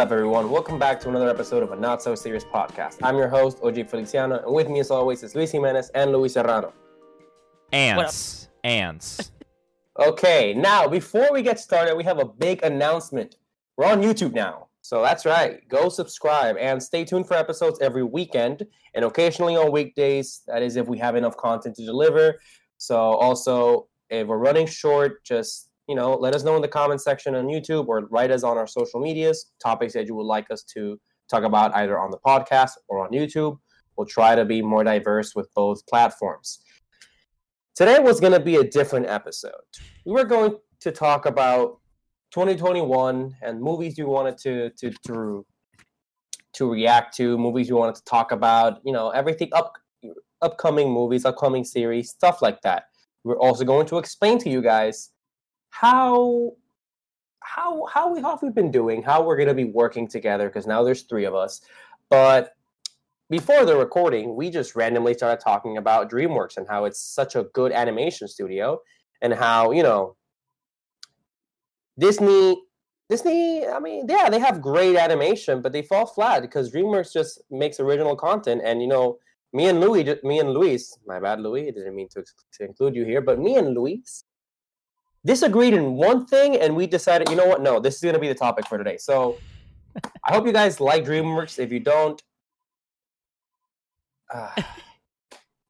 What's up, everyone? Welcome back to another episode of a Not So Serious podcast. I'm your host, OJ Feliciano, and with me, as always, is Luis Jimenez and Luis Serrano. Ants. Ants. Okay, now, before we get started, we have a big announcement. We're on YouTube now. So that's right. Go subscribe and stay tuned for episodes every weekend and occasionally on weekdays. That is, if we have enough content to deliver. So, also, if we're running short, just you know, let us know in the comment section on YouTube or write us on our social medias topics that you would like us to talk about either on the podcast or on YouTube. We'll try to be more diverse with both platforms. Today was going to be a different episode. We were going to talk about 2021 and movies you wanted to to to to react to, movies you wanted to talk about, you know, everything up upcoming movies, upcoming series, stuff like that. We're also going to explain to you guys how how how we have we been doing, how we're gonna be working together, because now there's three of us. But before the recording, we just randomly started talking about DreamWorks and how it's such a good animation studio and how, you know, Disney Disney, I mean, yeah, they have great animation, but they fall flat because DreamWorks just makes original content. And you know, me and Louis, me and Luis, my bad, Louis, didn't mean to, to include you here, but me and Luis disagreed in one thing, and we decided, you know what? No, this is going to be the topic for today. So I hope you guys like DreamWorks. If you don't, uh,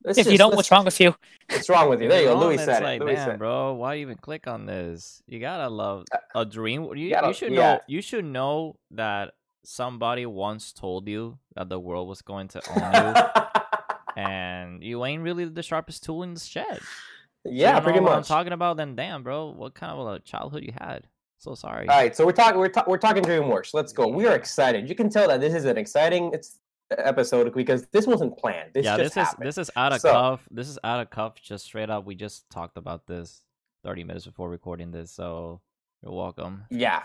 if just, you don't, what's wrong with you? What's wrong with you? There you go. Louis said like, it. Louis damn, said. bro, why even click on this? You gotta love Uh, a dream. You, gotta- you should yeah. know. You should know that somebody once told you that the world was going to own you, and you ain't really the sharpest tool in the shed. Yeah, know pretty what I'm much. talking about, then damn, bro, what kind of a childhood you had? So sorry. All right, so we're talking we're, ta- we're talking DreamWorks. Let's go. We are excited. You can tell that this is an exciting it's episode because this wasn't planned. This yeah, this is this is out of So- cuff. This is out of cuff. Just straight up, we just talked about this 30 minutes before recording this, so you're welcome. Yeah,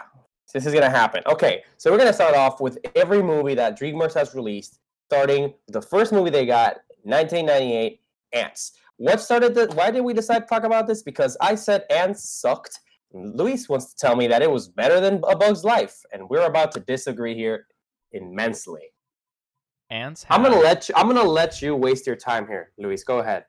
this is gonna happen. Okay, so we're gonna start off with every movie that DreamWorks has released, starting with the first movie they got, 1998, Ants. What started the? Why did we decide to talk about this? Because I said Ants sucked. Luis wants to tell me that it was better than A Bug's Life, and we're about to disagree here immensely. Ants. I'm gonna let you. I'm gonna let you waste your time here, Luis. Go ahead.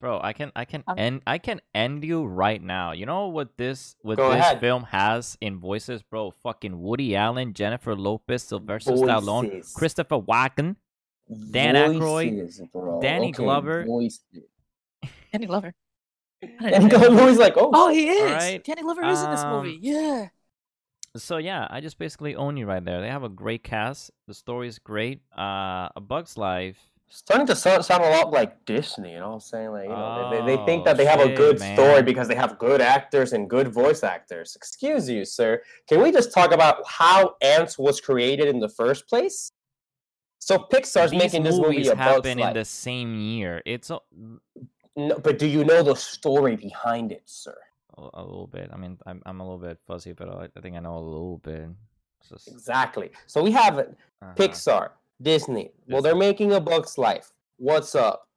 Bro, I can I can I'm- end I can end you right now. You know what this what Go this ahead. film has in voices, bro? Fucking Woody Allen, Jennifer Lopez, Sylvester Stallone, Christopher Walken, Dan Aykroyd, bro. Danny Okay, Glover. voices. Danny Glover. I didn't And know like, oh, Oh, he is. Alright, Danny Glover is in this movie. um, Yeah. So yeah, I just basically own you right there. They have a great cast. The story is great. Uh, A Bug's Life. starting to sound, sound a lot like Disney. You know what I'm saying? Like, you know, they, they, they think Oh, that they have a shit, good story because they have good actors and good voice actors. Excuse you, sir. Can we just talk about how Ants was created in the first place? So Pixar's These making this movie movies a Bug's happen in the same year. It's a, No, but do you know the story behind it, sir? a, a little bit. I mean, I'm I'm a little bit fuzzy, but I, I think I know a little bit. Just- Exactly. So we have uh-huh. Pixar, Disney. Well, they're making a Bug's Life. What's up?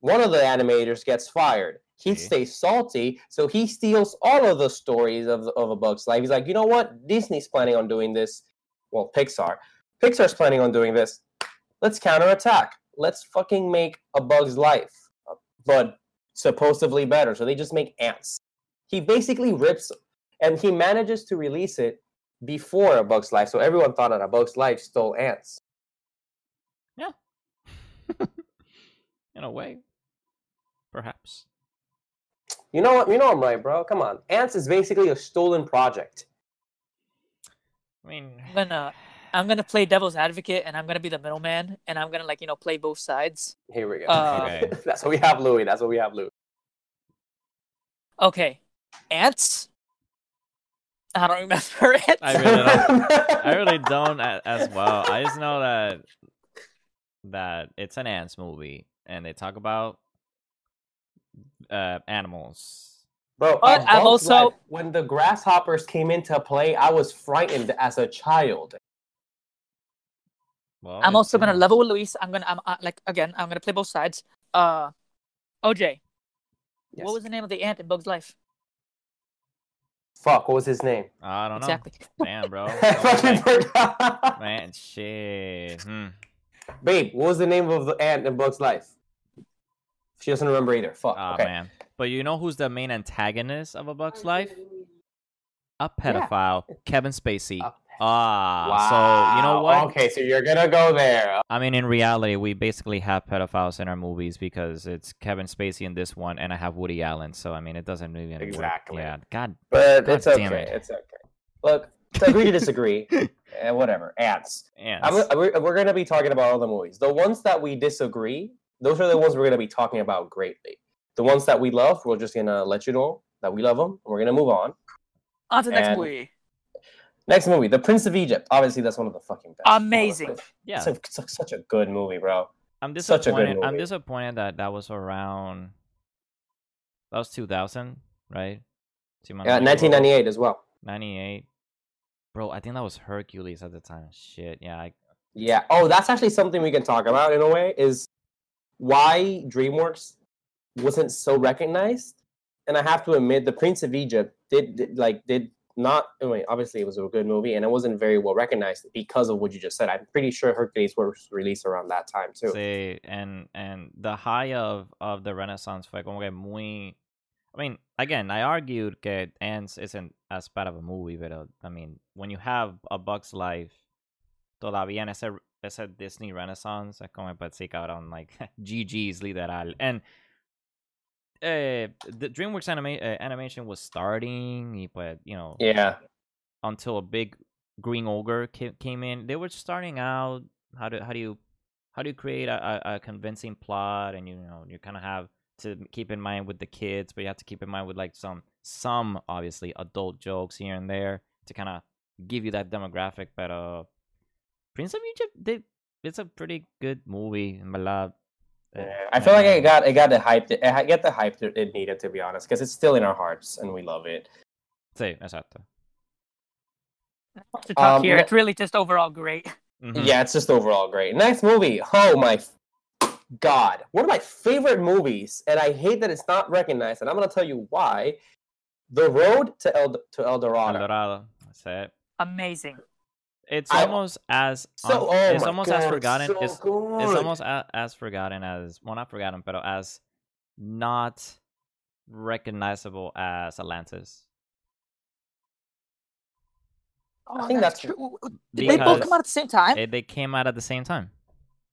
One of the animators gets fired. He See? stays salty, so he steals all of the stories of, of a Bug's Life. He's like, you know what? Disney's planning on doing this. Well, Pixar. Pixar's planning on doing this. Let's counterattack. Let's fucking make a Bug's Life, but supposedly better. So they just make ants. He basically rips, and he manages to release it before a Bug's Life. So everyone thought that a Bug's Life stole ants. Yeah. In a way, perhaps. You know what? You know I'm right, bro. Come on. Ants is basically a stolen project. I mean, I'm gonna I'm gonna play devil's advocate and I'm gonna be the middleman and I'm gonna like, you know, play both sides. Here we go. Uh, Okay. That's what we have, Louis. That's what we have, Louis. Okay. Ants? I don't remember it. I really don't. I really don't as well. I just know that that it's an ants movie, and they talk about uh, animals. Bro, But a I've also- Life, when the grasshoppers came into play, I was frightened as a child. Well, I'm also gonna level with Luis. I'm gonna I'm uh, like again, I'm gonna play both sides. Uh OJ, Yes. what was the name of the ant in Bug's Life? Fuck, what was his name? I don't know. Exactly. Damn, bro. I fucking forgot. Man, shit. Hmm. Babe, what was the name of the ant in Bug's life? She doesn't remember either. Fuck. Oh okay. man. But you know who's the main antagonist of A Bug's Life? A Yeah. pedophile, Kevin Spacey. A Ah, so you know what? Okay, so you're gonna go there. I mean, in reality, we basically have pedophiles in our movies because it's Kevin Spacey in this one, and I have Woody Allen. So I mean, it doesn't really work. Exactly. Yeah. God. But God it's okay. it. It's okay. Look, to agree to disagree. and whatever. Ants. And I'm, we're, we're gonna be talking about all the movies. The ones that we disagree, those are the ones we're gonna be talking about greatly. The ones that we love, we're just gonna let you know that we love them. And we're gonna move on. On to the next movie. Next movie, The Prince of Egypt. Obviously, that's one of the fucking best. Amazing. yeah, It's, a, it's a- such a good movie, bro. I'm such a good disappointed. I'm disappointed that that was around. That was 2000, right? Si mal no Yeah, me equivoco. 1998 as well. 98. Bro, I think that was Hercules at the time. Shit, yeah. I, Yeah. Oh, that's actually something we can talk about in a way. Is why DreamWorks wasn't so recognized. And I have to admit, The Prince of Egypt did, did like did not. I mean, obviously, it was a good movie, and it wasn't very well recognized because of what you just said. I'm pretty sure Hercules was released around that time too. Sí, and and the high of of the Renaissance fue como que muy. I mean, again, I argued that Ants isn't as bad of a movie, but I mean, when you have A Bug's Life, todavía en ese ese Disney Renaissance, es como para decir cabrón, like GG's literal, and. Uh, the DreamWorks anima- uh, animation was starting, pues, you know, Yeah. until a big green ogre ca- came in. They were starting out. How do how do you how do you create a, a, convincing plot, and you know you kind of have to keep in mind with the kids, but you have to keep in mind with like some some obviously adult jokes here and there to kind of give you that demographic. But uh, Prince of Egypt, they, it's a pretty good movie, in verdad. Uh, Yeah, I feel like it got it got the hype. It it get the hype that it needed to be honest, because it's still in our hearts and we love it. Sí, exacto. To talk Um, here, it's really just overall great. Mhm. Yeah, it's just overall great. Next movie. Oh my f- god, one of my favorite movies, and I hate that it's not recognized, and I'm gonna tell you why. The Road to El to El Dorado. El Dorado. That's it. Amazing. It's I- almost as So, un- oh it's almost God, as forgotten. so it's good. it's almost a, as forgotten as well, not forgotten, but as not recognizable as Atlantis. Oh, think that's- true. Did they both come out at the same time? It, they came out at the same time.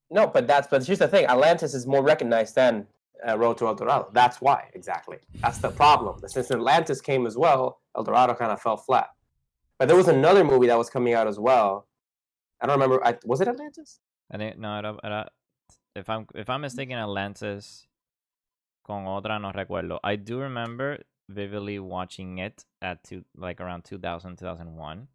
No, but that's but here's the thing. Atlantis is more recognized than uh, Road to El Dorado. That's why exactly. That's the problem. Since Atlantis came as well, El Dorado kind of fell flat. But there was another movie that was coming out as well. I don't remember. I, was it Atlantis? I think no, I don't. if I'm if I'm mistaken, Atlantis con otra no recuerdo. I do remember vividly watching it at two like around 2000 2001,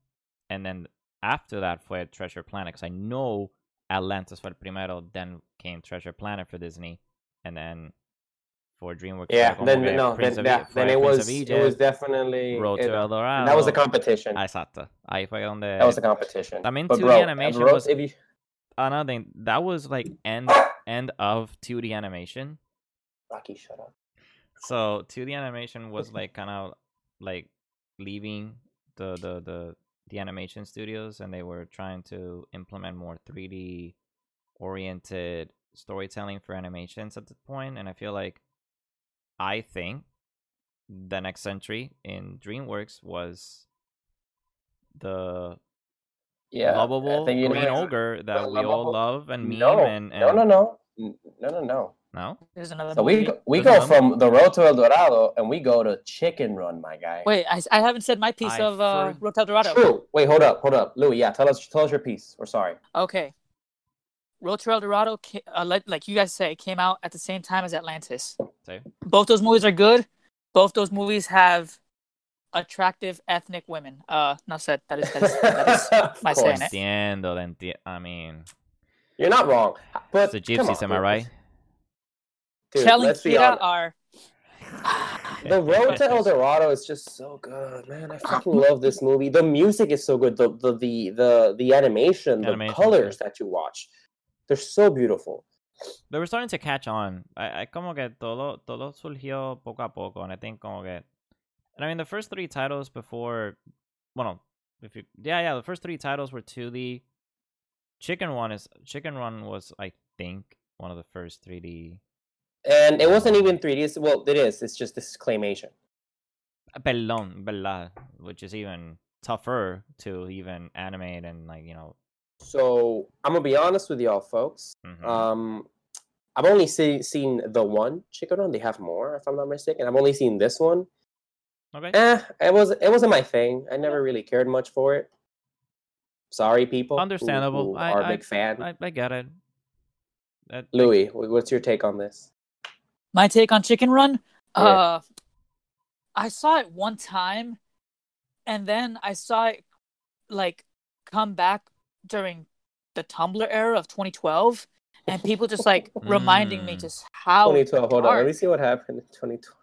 and then after that fue Treasure Planet because I know Atlantis fue el primero, then came Treasure Planet for Disney, and then for DreamWorks. Yeah. como Then no. Prince Then, of yeah, then it Prince was. of It was definitely. Road it- to El Dorado. that was a competition. Ah, Exacto. Ahí fue donde. That was a competition. También But 2D bro, animation Road- was- if you- another thing that was like end end of 2D animation. Rocky, shut up. So 2D animation was like kind of like leaving the the the the animation studios, and they were trying to implement more 3D oriented storytelling for animations at the. And I feel like I think the next entry in DreamWorks was the Yeah. I lovable think you green ex- ogre that the we all love and meme No, and, and no, no, no, no, no, no. no? There's another So we movie. go, we There's go another- from the road to El Dorado and we go to Chicken Run, my guy. Wait, I, I haven't said my piece I of uh, Road to El Dorado. True. Wait, hold up, hold up, Louis. Yeah, tell us, tell us your piece. We're sorry. Okay. Road to El Dorado, uh, like, like you guys say, came out at the same time as Atlantis. Say. Both those movies are good. Both those movies have attractive ethnic women. Uh, no said that is that is, that is my course. saying it. Entiendo, enti- I mean, You're not wrong, but it's the gypsies, on, am I right? Dude, Kelly let's Kira are The road to El Dorado is just so good, man. I fucking love this movie. The music is so good. The the the the, the animation, the Animation, colors yeah. that you watch, they're so beautiful. They were starting to catch on. I, I como que todo, todo surgió poco a poco, and I think como que And I mean, the first three titles before, well, if you, yeah, yeah, the first three titles were 2D. Chicken Run is Chicken Run was, I think, one of the first 3D. And it wasn't even 3D. It's, well, it is. It's just this claymation. Ah, perdón, verdad, which is even tougher to even animate and like you know. So I'm gonna be honest with y'all, folks. mhm. Um, I've only see, seen the one Chicken Run. They have more, if I'm not mistaken. I've only seen this one. okay. Eh, it was it wasn't my thing. I never really cared much for it. Sorry, people. Understandable. Who I- are a I- big fan. I, I get it. That, Louis, wh- what's your take on this? My take on Chicken Run. Yeah. Uh, I saw it one time, and then I saw it like come back during the Tumblr era of 2012, and people just like reminding me Mm. just how 2012. Hold on. Let me see what happened in 2012.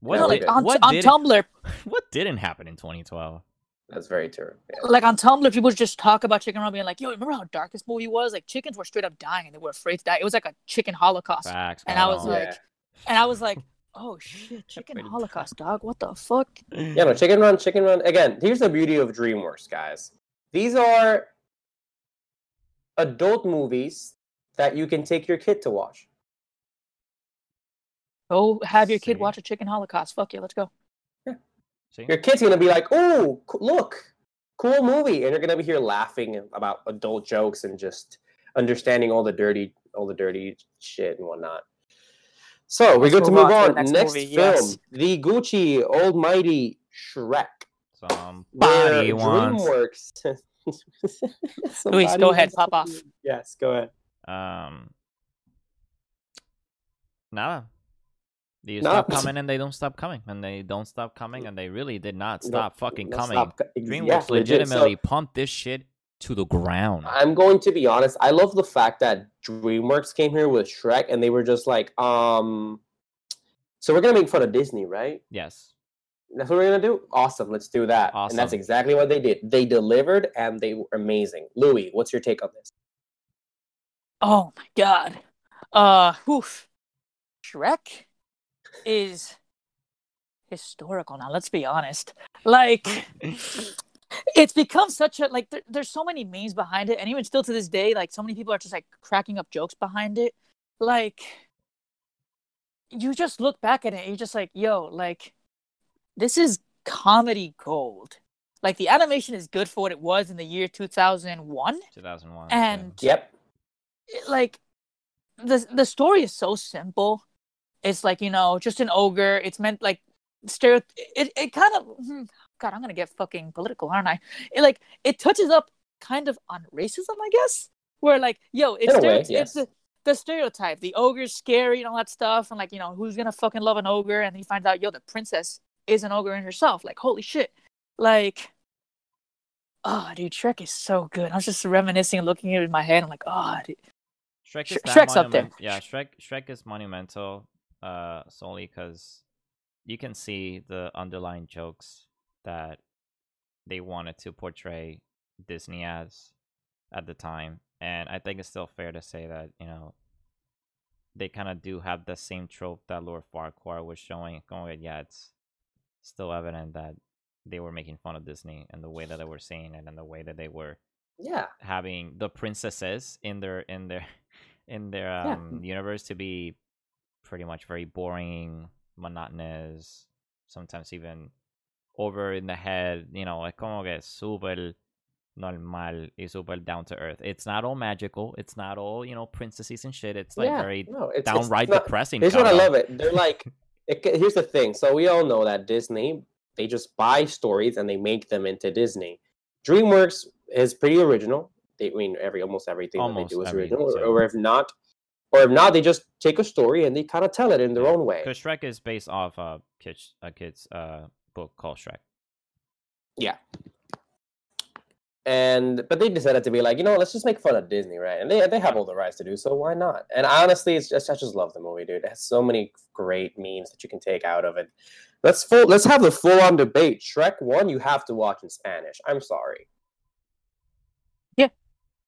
what, No, like did, okay. on, what, on did, Tumblr, what didn't happen in 2012? That's very true. Yeah. like on Tumblr, people just talk about Chicken Run being like, "Yo, remember how dark this movie was? Like chickens were straight up dying, and they were afraid to die. It was like a chicken holocaust." Facts. And I was bro. like, Yeah. and I was like, "Oh shit, chicken holocaust, dog! What the fuck?" Yeah, no, Chicken Run, Chicken Run. Again, here's the beauty of DreamWorks, guys. These are adult movies that you can take your kid to watch. Go have your kid See? watch a chicken holocaust. Fuck yeah, let's go. See? Your kid's gonna be like, "Oh, look, cool movie," and you're gonna be here laughing about adult jokes and just understanding all the dirty, all the dirty shit and whatnot. So we're Let's good to move move on to the next Next, movie, film, yes. the Gucci Almighty Shrek. Somebody where wants. DreamWorks. Luis, go ahead, Somebody pop off. Yes, go ahead. Um, nada. They Nah. stop coming and they don't stop coming, and they don't stop coming, and they really did not No, stop fucking no, coming. stop DreamWorks yeah, legit. So- legitimately pumped this shit to the ground. I'm going to be honest. I love the fact that DreamWorks came here with Shrek, and they were just like, um, so we're gonna make fun of Disney, right? yes. That's what we're gonna do. Awesome, let's do that. And that's exactly what they did. They delivered, and they were amazing. Louis, what's your take on this? Oh my god. Uh, oof. Shrek is historical now. Let's be honest. Like, it's become such a like. There, there's so many memes behind it, and even still to this day, like so many people are just like cracking up jokes behind it. Like, you just look back at it, and you're just like, yo, like, this is comedy gold. Like the animation is good for what it was in the year 2001 2001. and Yep. it- like the the story is so simple. It's like you know, just an ogre. It's meant like stereo. It it kind of hmm, God. I'm gonna get fucking political, aren't I? It like it touches up kind of on racism, I guess. Where like yo, it's stereo- way, it's yes. the, the stereotype. The ogre's scary and all that stuff, and like you know, who's gonna fucking love an ogre? And he finds out yo, the princess is an ogre in herself. Like holy shit, like. Oh, dude, Shrek is so good. I was just reminiscing and looking at it in my head. I'm like, oh, dude. Shrek is that Shrek's up there. Yeah, Shrek Shrek is monumental uh solely cuz you can see the underlying jokes that they wanted to portray Disney as at the time. And I think it's still fair to say that, you know, they kind of do have the same trope that Lord Farquaad was showing. Going, yeah, it's still evident that they were making fun of Disney and the way that they were saying it and the way that they were Yeah. having the princesses in their in their in their Yeah. um universe to be pretty much very boring, monotonous, sometimes even over in the head, you know, like como que super normal y super down to earth. It's not all magical. It's not all, you know, princesses and shit. It's like yeah. very no, it's, it's downright not- depressing. What I love it. They're like, it, here's the thing. So we all know that Disney, they just buy stories and they make them into Disney. DreamWorks is pretty original. They I mean every almost everything that Almost they do is original, or, or if not, or if not, they just take a story and they kind of tell it in their Yeah, own way. Because Shrek is based off a kids a kid's uh book called Shrek. Yeah. And but they decided to be like, you know, let's just make fun of Disney, right? And they they have all the rights to do so. Why not? And honestly, it's just I just love the movie, dude. It has so many great memes that you can take out of it. Let's full let's have the full on debate. Shrek one, you have to watch in Spanish. I'm sorry. Yeah.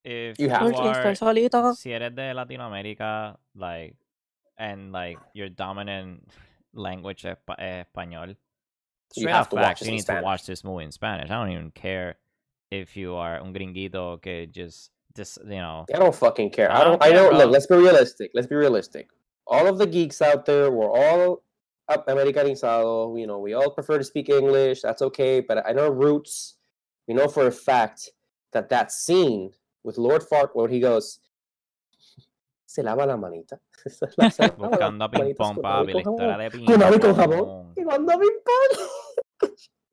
If You have you are estoy solito. si eres de Latinoamérica, like, and like your dominant language espa- eh, español. You Straight have up to watch you in need to watch this movie in Spanish. I don't even care if you are un gringuito que just just you know I don't fucking care. I don't I don't. I care, know. Look, let's be realistic. Let's be realistic. All of the geeks out there, we're all up americanizado. You know, we all prefer to speak English. That's okay. But I know roots. We know for a fact that that scene with Lord Farquaad, he goes, "Se lava la manita." Se la- se lava las buscando a Ping Pong, con agua y papi. La historia de Ping y Pong. jabón. Y cuando Ping Pong.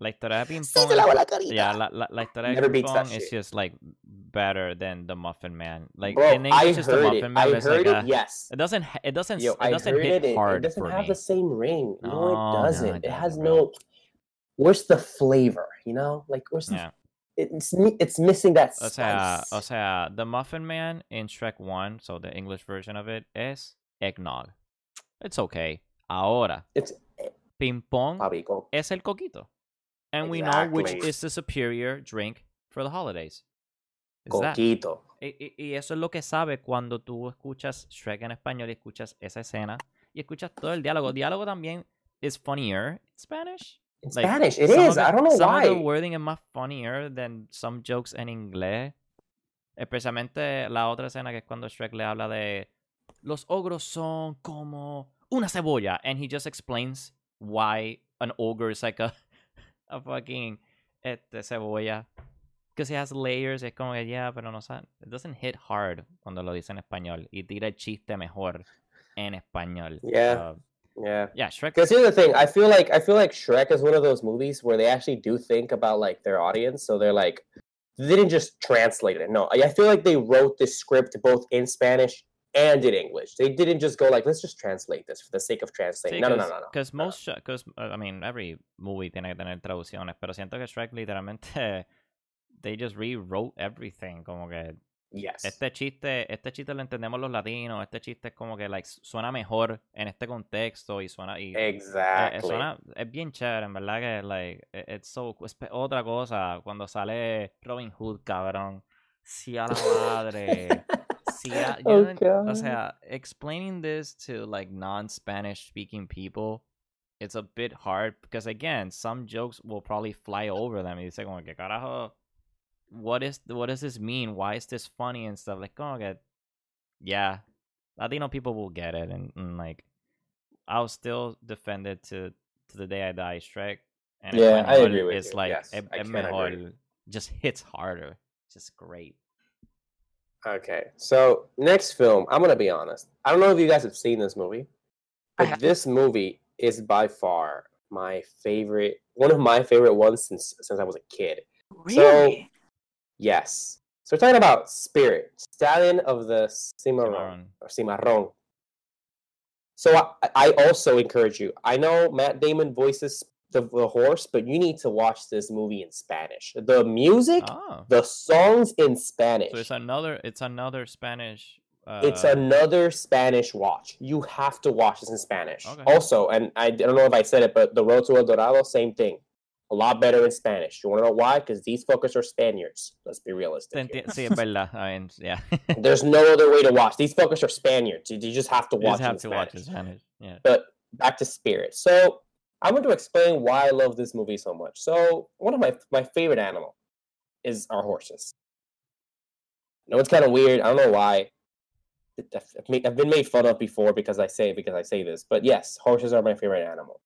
La historia de Ping Sí, Pong. se lava la carita. Yeah, la, la, la historia de Never Ping Pong is shit. just like better than the Muffin Man. Like Bro, in English, I it's the heard Muffin it. Man. I heard like it. a- Yes. It doesn't. It doesn't. Yo, it doesn't heard hit it. It, hard it doesn't for have me. the same ring. No, No, no, it oh doesn't. it it has doesn't, no. Where's the flavor? You know, like where's the? Yeah. It's mi- it's missing that O sea, spice. o sea, the Muffin Man in Shrek One, so the English version of it is eggnog. It's okay. Ahora, it's eh, Ping Pong Bobby go. es el coquito, and we know which Exactly. is the superior drink for the holidays. That. Coquito. Y, y- eso es lo que sabe cuando tú escuchas Shrek en español y escuchas esa escena y escuchas todo el diálogo. Diálogo también is funnier in Spanish. In Like, Spanish, it some is. of I don't know some why. of the wording is más funnier than some jokes en inglés. Especialmente la otra escena que es cuando Shrek le habla de los ogros son como una cebolla and he just explains why an ogre is like a, a fucking este, cebolla. Because it has layers, es como que ya, pero no sabe. It doesn't hit hard cuando lo dice en español y tira el chiste mejor en español. Yeah. Uh, yeah. yeah, Shrek. Because here's the thing, I feel like I feel like Shrek is one of those movies where they actually do think about like their audience. So they're like, they didn't just translate it. No, I I feel like they wrote this script both in Spanish and in English. They didn't just go like, let's just translate this for the sake of translating. no, no, no, no, no. Because no, most, because I mean, every movie tiene que tener traducciones, pero siento que Shrek literalmente they just rewrote everything, como que Yes. este chiste, este chiste lo entendemos los latinos, este chiste es como que like suena mejor en este contexto y suena y eh, eh, Exactly. suena es bien chévere, en verdad que like it- it's so es otra cosa cuando sale Robin Hood, cabrón. Sí a la madre. Sí a, yo Oh, no en- o sea, explaining this to like non-Spanish speaking people it's a bit hard because again, some jokes will probably fly over them y dice como que carajo what is what does this mean? Why is this funny and stuff? Like, oh, okay, yeah, Latino people will get it, and, and like, I'll still defend it to to the day I die. Shrek, and Yeah, I agree with It's you. like Yes, es, I es can agree. mejor, just hits harder, just great. Okay, so next film, I'm gonna be honest. I don't know if you guys have seen this movie, I but have. this movie is by far my favorite, one of my favorite ones since since I was a kid. Really? Yes. So we're talking about Spirit, Stallion of the Cimarron Cimarron. or Cimarron. So I, I also encourage you. I know Matt Damon voices the, the horse, but you need to watch this movie in Spanish. The music, Oh, the songs in Spanish. so it's another, it's another Spanish. Uh, It's another Spanish watch. You have to watch this in Spanish. Okay. Also, and I don't know if I said it, but The Road to El Dorado, same thing. A lot better in Spanish. You want to know why? Because these fuckers are Spaniards. Let's be realistic. sí, es verdad. I mean, yeah. There's no other way to watch. These fuckers are Spaniards. You, you just have to watch just have in to watch Spanish. it Spanish. Yeah. But back to Spirit. So I want to explain why I love this movie so much. So one of my my favorite animal is our horses. I know it's kind of weird. I don't know why. I've- I've made- I've been made fun of before because I say because I say this, but yes, horses are my favorite animal.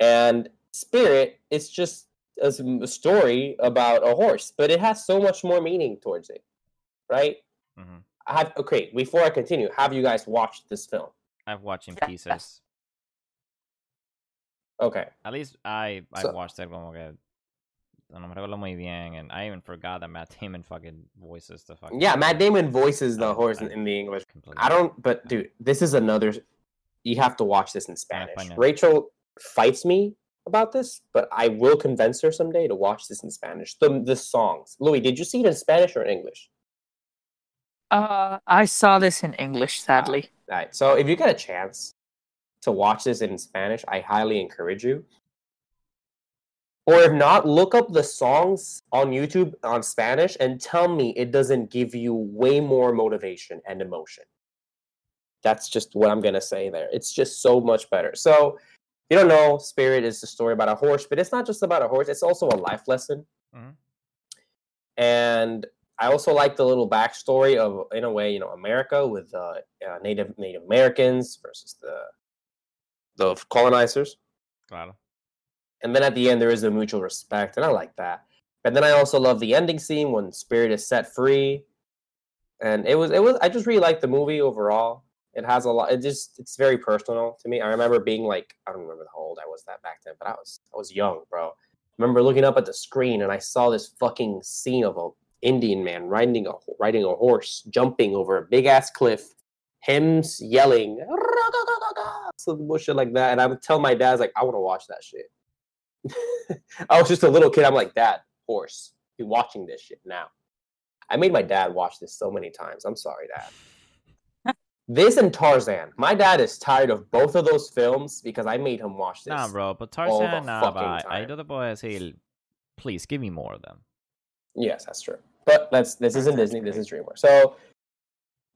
And Spirit, it's just a story about a horse, but it has so much more meaning towards it, right? hmm I have okay. Before I continue, have you guys watched this film? I've watched in pieces. Okay. At least I I So- watched it como que no me recuerdo muy bien, and I even forgot that Matt Damon fucking voices the fucking. Yeah, Matt Damon voices the I- horse in, I- in the English. completely. I don't, but dude, this is another. You have to watch this in Spanish. Rachel fights me about this, but I will convince her someday to watch this in Spanish. The the songs. Louis, did you see it in Spanish or in English? Uh, I saw this in English, sadly. All right. So if you get a chance to watch this in Spanish, I highly encourage you. Or if not, look up the songs on YouTube on Spanish and tell me it doesn't give you way more motivation and emotion. That's just what I'm gonna say there. It's just so much better. So you don't know, Spirit is a story about a horse, but it's not just about a horse. It's also a life lesson. Mhm. And I also like the little backstory of, in a way, you know, America with uh, uh, Native Native Americans versus the the colonizers. Claro. And then at the end, there is a mutual respect, and I like that. And then I also love the ending scene when Spirit is set free, and it was it was I just really like the movie overall. It has a lot. It just it's very personal to me. I remember being like I don't remember how old I was that back then, but I was I was young, bro. I remember looking up at the screen and I saw this fucking scene of a Indian man riding a riding a horse, jumping over a big ass cliff, him yelling, some bullshit like that. And I would tell my dad, like, I want to watch that shit. I was just a little kid. I'm like, Dad, horse, be watching this shit now. I made my dad watch this so many times. I'm sorry, Dad. this and Tarzan. My dad is tired of both of those films because I made him watch this. Nah, bro, but the Tarzan, nah, but time. ayuda te puedo decir, please give me more of them. Yes, that's true. But let's this isn't Disney, this is DreamWorks. So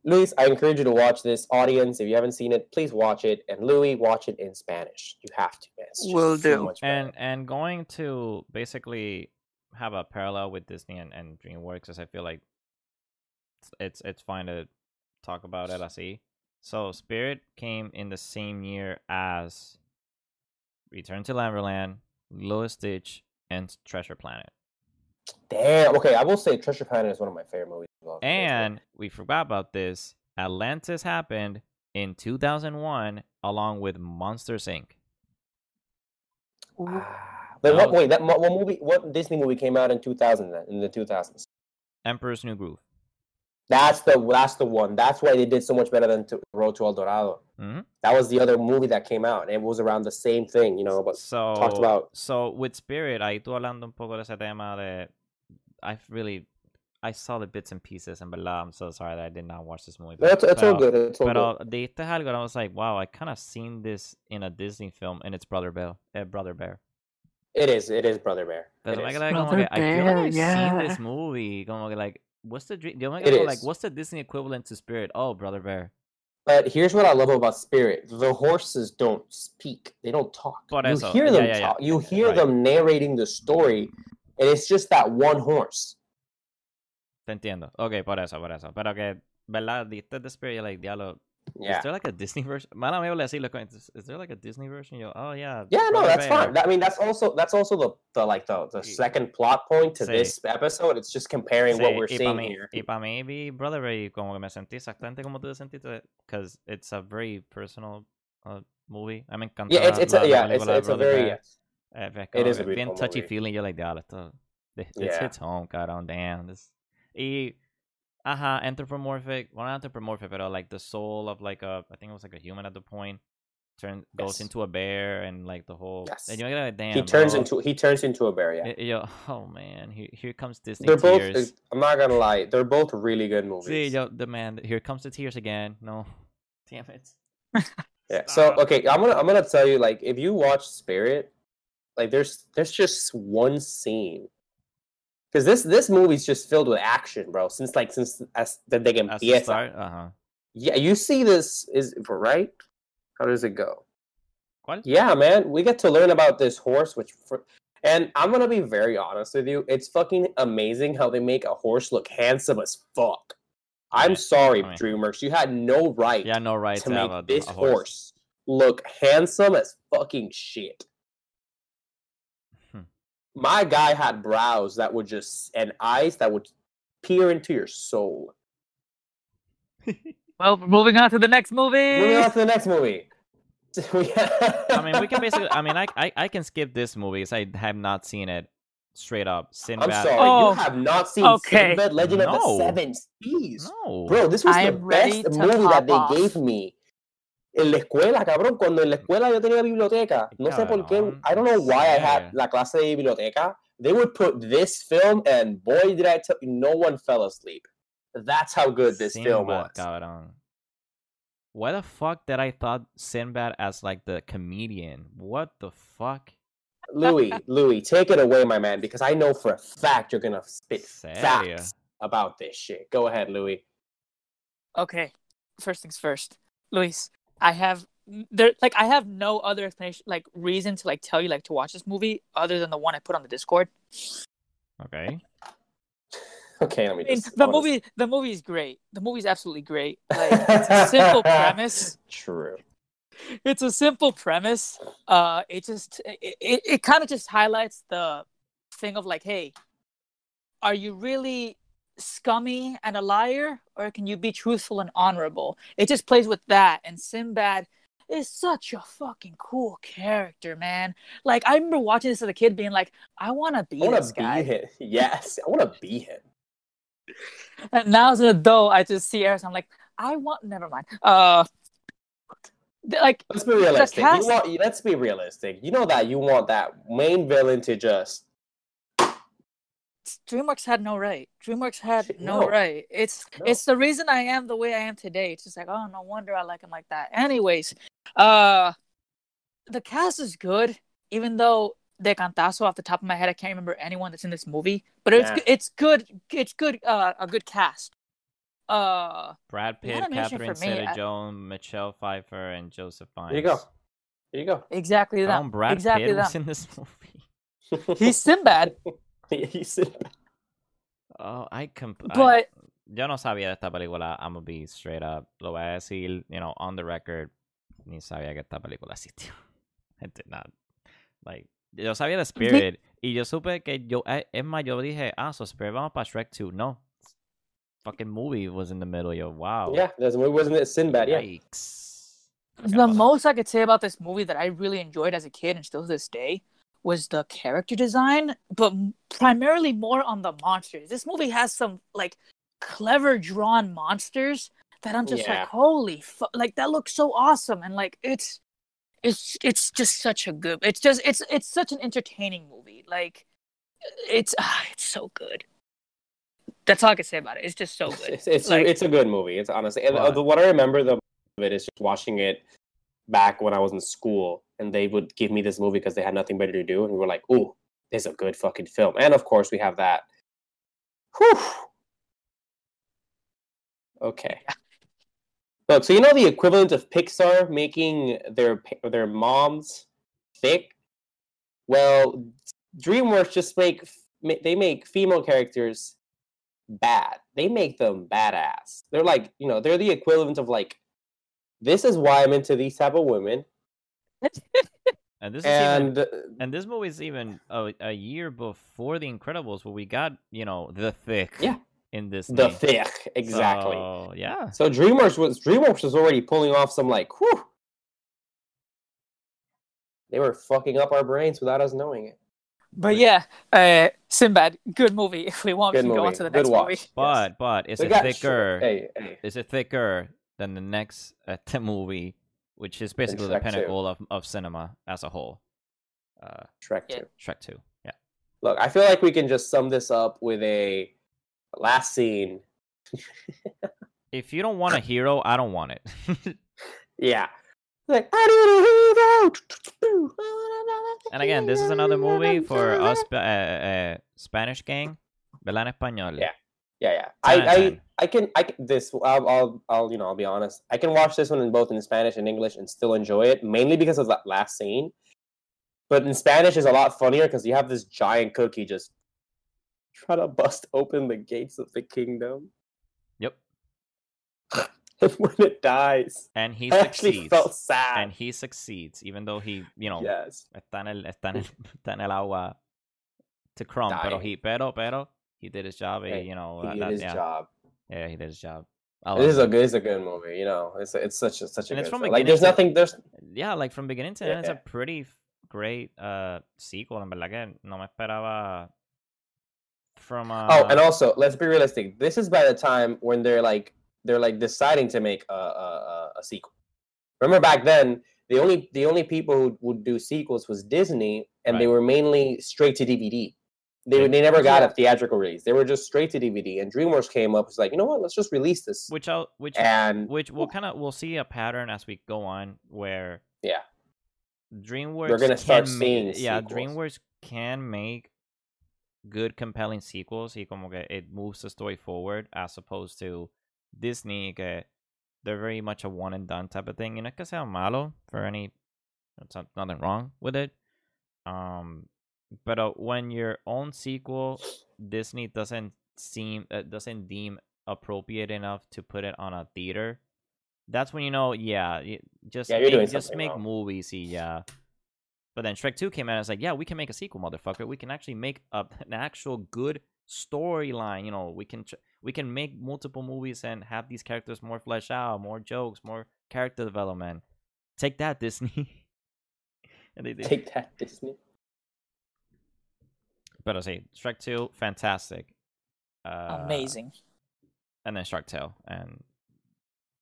Luis, I encourage you to watch this. Audience, if you haven't seen it, please watch it. And Louis, watch it in Spanish. You have to, man. It's just Will so do. much. And and going to basically have a parallel with Disney and, and DreamWorks, as I feel like it's, it's it's fine to talk about it I see. So Spirit came in the same year as Return to Neverland, Lilo Stitch, and Treasure Planet. Damn. Okay, I will say Treasure Planet is one of my favorite movies. as well. And we forgot about this. Atlantis happened in 2001 along with Monsters Inc. Ah, then what? No. Wait, that what movie? What Disney movie came out in 2000? In the 2000s. Emperor's New Groove. That's the that's the one. That's why they did so much better than to, Road to El Dorado. hmm That was the other movie that came out, and it was around the same thing, you know. But So talked about- So with Spirit, ahí tú hablando un poco de ese tema de I've really I saw the bits and pieces and verdad, I'm so sorry that I did not watch this movie. it's, it's all good. It's all Pero good. dijiste algo and I was like, wow, I kind of seen this in a Disney film and it's Brother Bear. Eh, Brother Bear. It is. It is Brother Bear. Pero It me is. quedé como Brother que, I feel like I've seen yeah. this movie. Como que like, what's the dream? Yo me It like, what's the Disney equivalent to Spirit? Oh, Brother Bear. But here's what I love about Spirit: the horses don't speak; they don't talk. Por you hear yeah, them yeah, yeah. talk. You hear Right. them narrating the story, and it's just that one horse. Te entiendo. Ok, por eso, por eso. Pero que, ¿verdad? Diste de Spirit like, diablo, Yeah, Is there like a Disney version? Mala mía, le decirle, coño, is, is there like a Disney version? Yo, oh yeah. yeah, no, that's fine. I mean, that's also that's also the, the like the, the second plot point to Sí. this episode. It's just comparing what we're y seeing mí, here. Y para mí, vi Brother Bear y como que me sentí exactamente como tú te sentiste, because it's a very personal uh, movie. A mí me Yeah, it's it's la- a, yeah, it's it's a very yes. Eh, como is a bien touchy movie. feeling. Yo like, diablo, esto, this, this Yeah. hits home, cabrón, damn. This. Y, ajá, anthropomorphic, well not anthropomorphic, pero like the soul of like a, I think it was like a human at the point, turn goes into a bear and like the whole, Yes. and you're like, damn, he turns bro. into he turns into a bear. Yeah, yo, oh man, here, here comes Disney they're both. tears. Uh, I'm not gonna lie, they're both really good movies. Sí, yo, the man, here comes the tears again. No, damn it. Yeah. So okay, I'm gonna I'm gonna tell you like if you watch Spirit, like there's there's just one scene. Because this this movie's just filled with action, bro. Since like since as the de que As the uh huh. Yeah, you see this is right? How does it go? ¿Cuál? Yeah, man, we get to learn about this horse, which for, and I'm gonna be very honest with you, it's fucking amazing how they make a horse look handsome as fuck. I'm Yeah, sorry, I mean- DreamWorks, you had no right Yeah, no right to to make a, this a horse. horse. look handsome as fucking shit. My guy had brows that would just and eyes that would peer into your soul. Well, we're moving on to the next movie. Moving on to the next movie. I mean, we can basically. I mean, I, I I can skip this movie because I have not seen it straight up. I'm sorry, Oh, you have not seen okay. Sinbad Legend of the Seven Seas. No, Bro, this was I the am ready best movie that they off. gave me. En la escuela, cabrón, cuando en la escuela yo tenía biblioteca. No sé por qué. I don't know en why I had serio. la clase de biblioteca. They would put this film, and boy, did I tell you, no one fell asleep. That's how good this film was. Sinbad, cabrón. Why the fuck did I thought Sinbad as like the comedian? What the fuck? Louis, Louis, take it away, my man, because I know for a fact you're gonna spit Serio? facts about this shit. Go ahead, Louis. Okay, first things first. Luis, I have there like I have no other explanation like reason to like tell you like to watch this movie other than the one I put on the Discord. Okay. Okay, let me I mean, just. the I wanna- movie the movie is great. The movie's absolutely great. Like it's a simple premise. True. It's a simple premise. Uh it just it, it, it kind of just highlights the thing of like, hey, are you really scummy and a liar or can you be truthful and honorable? It just plays with that and Sinbad is such a fucking cool character, man. Like I remember watching this as a kid being like, I want to be I this be guy. him. Yes, I want to be him. And now as an adult, I just see Eris. I'm like, I want. Never mind. Uh, like Let's be realistic. want, let's be realistic. You know that you want that main villain to just DreamWorks had no right. DreamWorks had no, no. right. It's No. it's the reason I am the way I am today. It's just like, oh, no wonder I like him like that. Anyways, uh, the cast is good, even though De Cantazo off the top of my head, I can't remember anyone that's in this movie. But it's Yeah. good. It's good. It's good. Uh, a good cast. Uh, Brad Pitt, Catherine for me, I- Zeta-Jones, Michelle Pfeiffer, and Joseph Fiennes. There you go. There you go. exactly that. come Brad exactly Pitt that. was in this movie? He's Sinbad, He's Oh, I comp- I- but yo no sabía de esta película. I'm gonna be straight up. Lo voy a decir, you know, on the record. Ni sabía que esta película existió. I did not. Like, yo sabía de Spirit. y yo supe que yo, eh, es más, yo dije, ah, so Spirit vamos para Shrek 2. No. Fucking movie was in the middle. Yo, wow. yeah. There's, wasn't it Sinbad? Yeah. Yikes. the most I could say about this movie that I really enjoyed as a kid and still to this day was the character design, but primarily more on the monsters. This movie has some like clever drawn monsters that I'm just Yeah. like, holy fu- like that looks so awesome, and like it's it's it's just such a good. It's just it's it's such an entertaining movie. Like it's ah, it's so good. That's all I can say about it. It's just so good. It's it's, Like- a, it's a good movie. It's honestly and, uh, the, what I remember the of it is just watching it back when I was in school, and they would give me this movie because they had nothing better to do, and we were like, "Ooh, this is a good fucking film." And of course, we have that. Whew. Okay. Look, so you know the equivalent of Pixar making their their moms thick. Well, DreamWorks just make they make female characters bad. They make them badass. They're like, you know, they're the equivalent of like, this is why I'm into these type of women. And this is even And uh, this movie is even a, a year before The Incredibles, where we got you know the thick. Yeah. In this. the thick, exactly. So, yeah. So DreamWorks was DreamWorks was already pulling off some like, whew. They were fucking up our brains without us knowing it. But yeah, uh, Sinbad, good movie. If we want, Good we can go on to the Good next watch. movie. But but is They it thicker? Shrek- Hey, hey. Is it thicker than the next uh, movie, which is basically the Shrek 2. pinnacle of, of cinema as a whole? Uh, Shrek Yeah. 2. Shrek Two. Yeah. Look, I feel like we can just sum this up with a last scene. If you don't want a hero, I don't want it. Yeah. Like, I need a hero. and again, this is another movie for us uh, uh, Spanish gang. ¿Verdad en español? Yeah. Yeah, yeah. 10 out of I, I, I can, I can, this, I'll, I'll, I'll, you know, I'll be honest. I can watch this one in both in Spanish and English and still enjoy it, mainly because of that last scene. But in Spanish is a lot funnier because you have this giant cookie just trying to bust open the gates of the kingdom. Yep. And when it dies, And he I actually succeeds. felt sad. And he succeeds, even though he, you know, yes. está en el, está en el, está en el agua to crumb, pero he, pero, pero, he did his job, Hey, y, you know, He did that- his yeah, job. yeah, he did his job. I This is a good, it's a good movie. You know, it's it's such a such a And it's good from like. There's to- nothing. There's Yeah, like from beginning to end, it's Yeah. a pretty great uh sequel. En verdad que no me esperaba from uh oh, and also let's be realistic. This is by the time when they're like they're like deciding to make a a, a, a sequel. Remember back then, the only the only people who would do sequels was Disney, and they were mainly straight to DVD. They Yeah. they never got a theatrical release. They were just straight to DVD. And DreamWorks came up was like, you know what? Let's just release this. which I'll, which And which we'll kind of we'll see a pattern as we go on where yeah, DreamWorks gonna start can seeing yeah sequels. DreamWorks can make good compelling sequels y como que it moves the story forward as opposed to Disney que they're very much a one and done type of thing. You know, que sea malo for any, it's not, nothing wrong with it. Um, but uh, when your own sequel, Disney doesn't seem uh, doesn't deem appropriate enough to put it on a theater, that's when you know, yeah, just Yeah, make, just make wrong. movies, yeah. But then Shrek Two came out and it's like, yeah, we can make a sequel, motherfucker. We can actually make a, an actual good storyline. You know, we can tr- we can make multiple movies and have these characters more fleshed out, more jokes, more character development. Take that, Disney. and they did. Take that, Disney. But I say Shrek Two, fantastic. Uh, Amazing. And then Shark Tale, and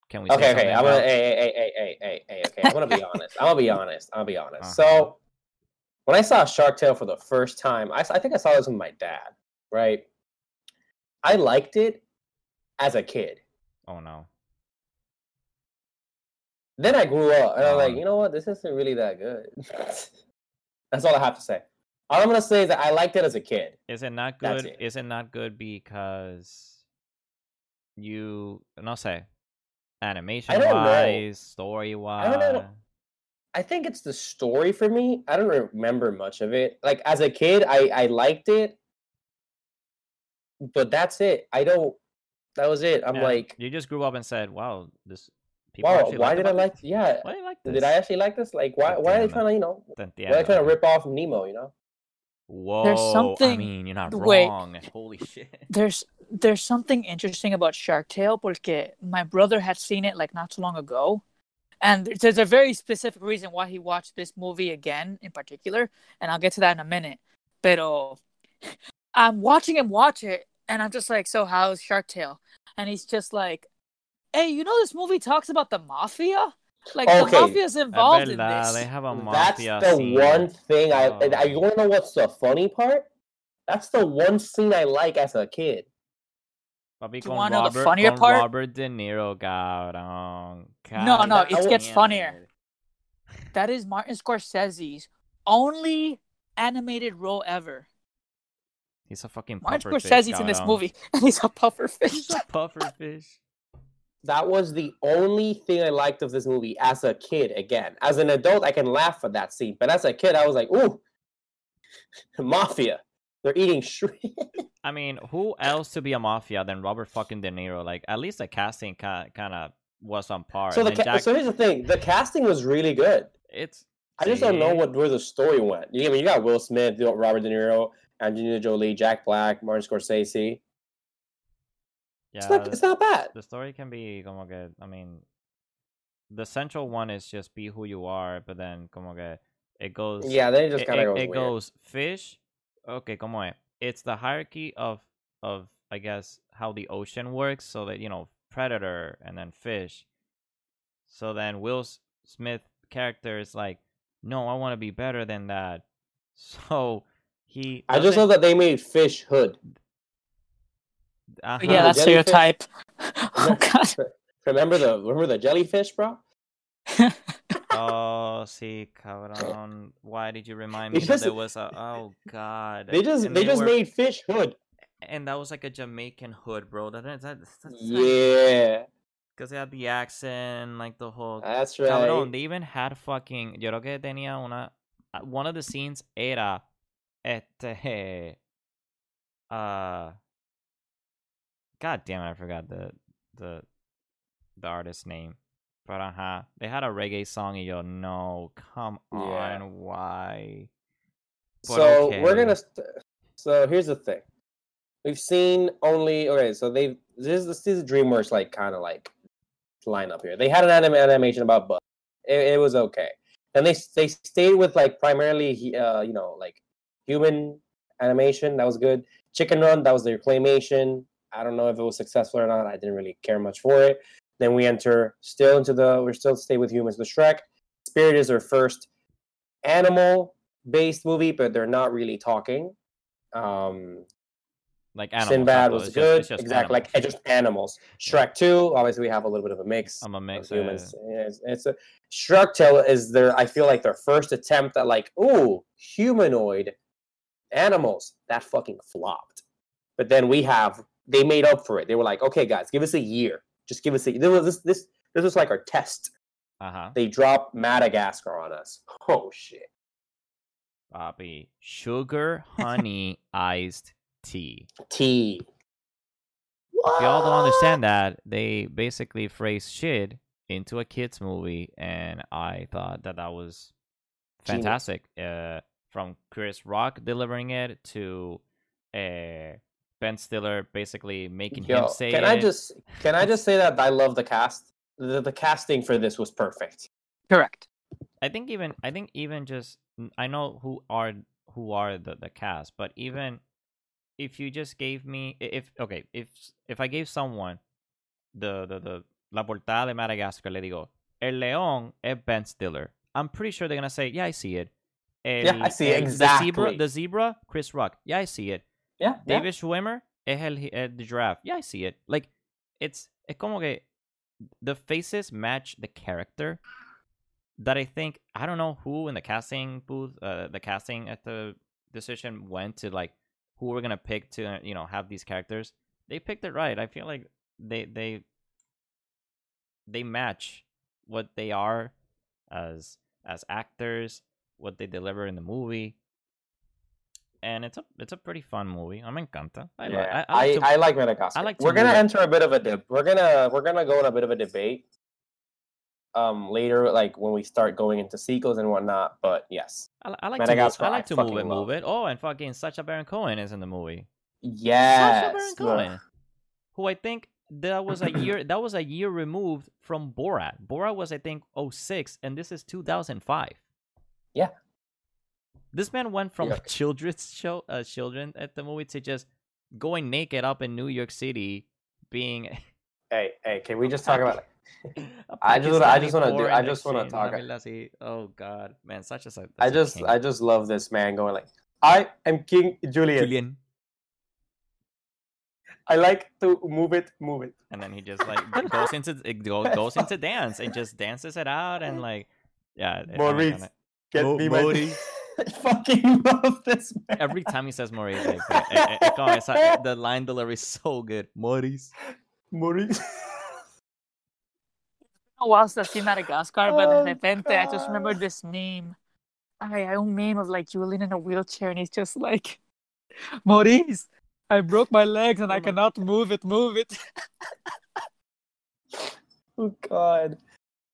can we? Okay, okay. I'm gonna hey, hey, hey, hey, hey, hey, hey, okay. I'm gonna be honest. I'm gonna be honest. I'm gonna be honest. Uh-huh. So when I saw Shark Tale for the first time, I, I think I saw this with my dad, right? I liked it as a kid. Oh no. Then I grew up and I was like, Um, you know what? This isn't really that good. That's all I have to say. All I'm gonna say is that I liked it as a kid. Is it not good? it. Is it not good because you no say animation don't know. wise, story wise? I don't know. I think it's the story for me. I don't remember much of it. Like as a kid, I I liked it, but that's it. I don't. That was it. I'm Yeah, like, you just grew up and said, "Wow, this people wow. Why did I like? this? Yeah. Why do you like this? Did I actually like this? Like, why? Why are they trying to, you know? Why are they trying to rip off Nemo? You know? Whoa! I something- mean, you're not wait. wrong. Holy shit! There's there's something interesting about Shark Tale porque my brother had seen it like not too long ago. And there's a very specific reason why he watched this movie again in particular, and I'll get to that in a minute. Pero I'm watching him watch it, and I'm just like, so how's Shark Tale? And he's just like, hey, you know this movie talks about the mafia? Like Okay. the mafia's involved in verdad, this. They have a That's the scene. one thing I. Oh. and I Oh. want to know what's the funny part? That's the one scene I like as a kid. Papi, you wanna know the Robert, funnier part? Robert De Niro, cabrón. No, no, it gets funnier. That is Martin Scorsese's only animated role ever. He's a fucking Martin puffer fish, Scorsese's in this movie, and he's a puffer fish. He's a puffer fish. That was the only thing I liked of this movie as a kid. Again, as an adult, I can laugh at that scene, but as a kid, I was like, "Ooh, mafia! They're eating shrimp." I mean, who else to be a mafia than Robert fucking De Niro? Like, at least the casting kind of was on par. so the ca- Jack, so here's the thing: the casting was really good. it's I just don't know what where the story went. You, I mean, you got Will Smith, Robert De Niro, Angelina Jolie, Jack Black, Martin Scorsese. Yeah. It's not it's not bad. the story can be como que I mean, the central one is just be who you are, but then como que it goes. Yeah, then it just kind of it- goes it weird. goes fish. Okay, como es? It's the hierarchy of of I guess how the ocean works. So that you know predator and then fish. So then Will Smith character is like, no, I want to be better than that. So he. I just know that they made Fish Hood. Uh-huh. yeah, that's stereotype. Oh god. Remember the remember the jellyfish, bro? Oh, see, cabrón. Why did you remind me They that there was a? Oh God. They just And they, just were- made Fish Hood. and that was like a Jamaican hood, bro. That, that, that, that's Yeah, Because they had the accent, like the whole. that's right. Cabrón, they even had fucking. Yo creo que tenía una. uh, One of the scenes era. Este. Uh. God damn it! I forgot the the the artist's name. But uh huh, they had a reggae song, and yo, no, come on, Yeah. why? But so we're gonna. St- so here's the thing. We've seen only okay. So they've this is this is DreamWorks like kind of like lineup here. They had an anime animation about Buzz. It, it was okay. Then they they stayed with like primarily uh you know like human animation. That was good. Chicken Run. That was their claymation. I don't know if it was successful or not. I didn't really care much for it. Then we enter still into the we're still stay with humans. The Shrek. Spirit is their first animal based movie, but they're not really talking. Um, Like animals. Sinbad was it's good, Just, just exactly like animals. uh, just animals. Shrek Two, obviously we have a little bit of a mix. I'm a of mix. humans. uh, Yeah, It's, it's a Shark Tale is their. I feel like their first attempt at like, ooh, humanoid animals. That fucking flopped. But then we have they made up for it. They were like, okay, guys, give us a year. Just give us a. There was this this this was like our test. Uh huh. They dropped Madagascar on us. Oh shit. Bobby, sugar honey iced tea. T. If y'all don't understand that, they basically phrase shit into a kids movie, and I thought that that was fantastic. Uh, from Chris Rock delivering it to uh, Ben Stiller basically making Yo, him say can it. I just can I just say that I love the cast. The, the casting for this was perfect. Correct. I think even I think even just I know who are who are the the cast, but even if you just gave me if okay if if I gave someone the the the la portada de Madagascar, le digo el león es Ben Stiller. I'm pretty sure they're gonna say yeah I see it. Yeah, I see it, el- The zebra, exactly. the zebra, Chris Rock. Yeah, I see it. Yeah, yeah. David Schwimmer es el, eh, the giraffe. Yeah, I see it. Like, it's es como que the faces match the character. That I think I don't know who in the casting booth, uh, the casting at the decision went to like who we're gonna pick to you know have these characters. They picked it right. I feel like they they they match what they are as as actors, what they deliver in the movie. And it's a it's a pretty fun movie. I'm encanta. I, yeah. I, I, like to- I like Madagascar. I like we're gonna it. enter a bit of a dip. We're gonna we're gonna go in a bit of a debate. Um, later, like when we start going into sequels and whatnot. But yes, I, I like to move, Madagascar, I I like to move it, move it. Oh, and fucking Sacha Baron Cohen is in the movie. yes, Sacha Baron Cohen, who I think that was a year that was a year removed from Borat. Borat was I think 06 and this is 2005. Yeah. This man went from Yeah. children's show uh, children at the movie to just going naked up in New York City being Hey, hey, can we just talk about it? a I just I just wanna Pakistani do- I just wanna talk- una mierda así. Oh god, man, such a such just king. I just love this man going like, I am King Julien. Julien. I like to move it, move it. and then he just like goes into it go, goes into dance and just dances it out and like yeah I mean, Maurice, get Mo- me my. Maurice. I fucking love this man. every time he says Maurice like eh, eh, eh, como esa- the line delivery is so good Maurice Maurice. a while since I've seen Madagascar, but Oh, de repente I just remember this meme. I hay un meme of like Julien in a wheelchair and he's just like, Maurice, I broke my legs and I cannot move it, move it. oh God.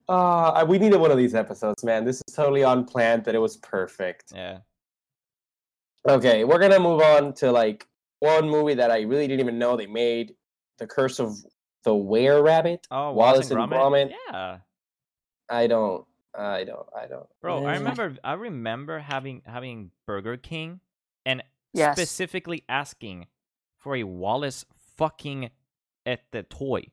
Uh, we needed one of these episodes, man. This is totally unplanned, but it was perfect. yeah Okay, we're gonna move on to like one movie that I really didn't even know they made, The Curse of the Were Rabbit. oh Wallace Wallace and and Gromit. Gromit yeah I don't, I don't, I don't. bro I remember I remember having having Burger King and Yes. specifically asking for a Wallace fucking at the toy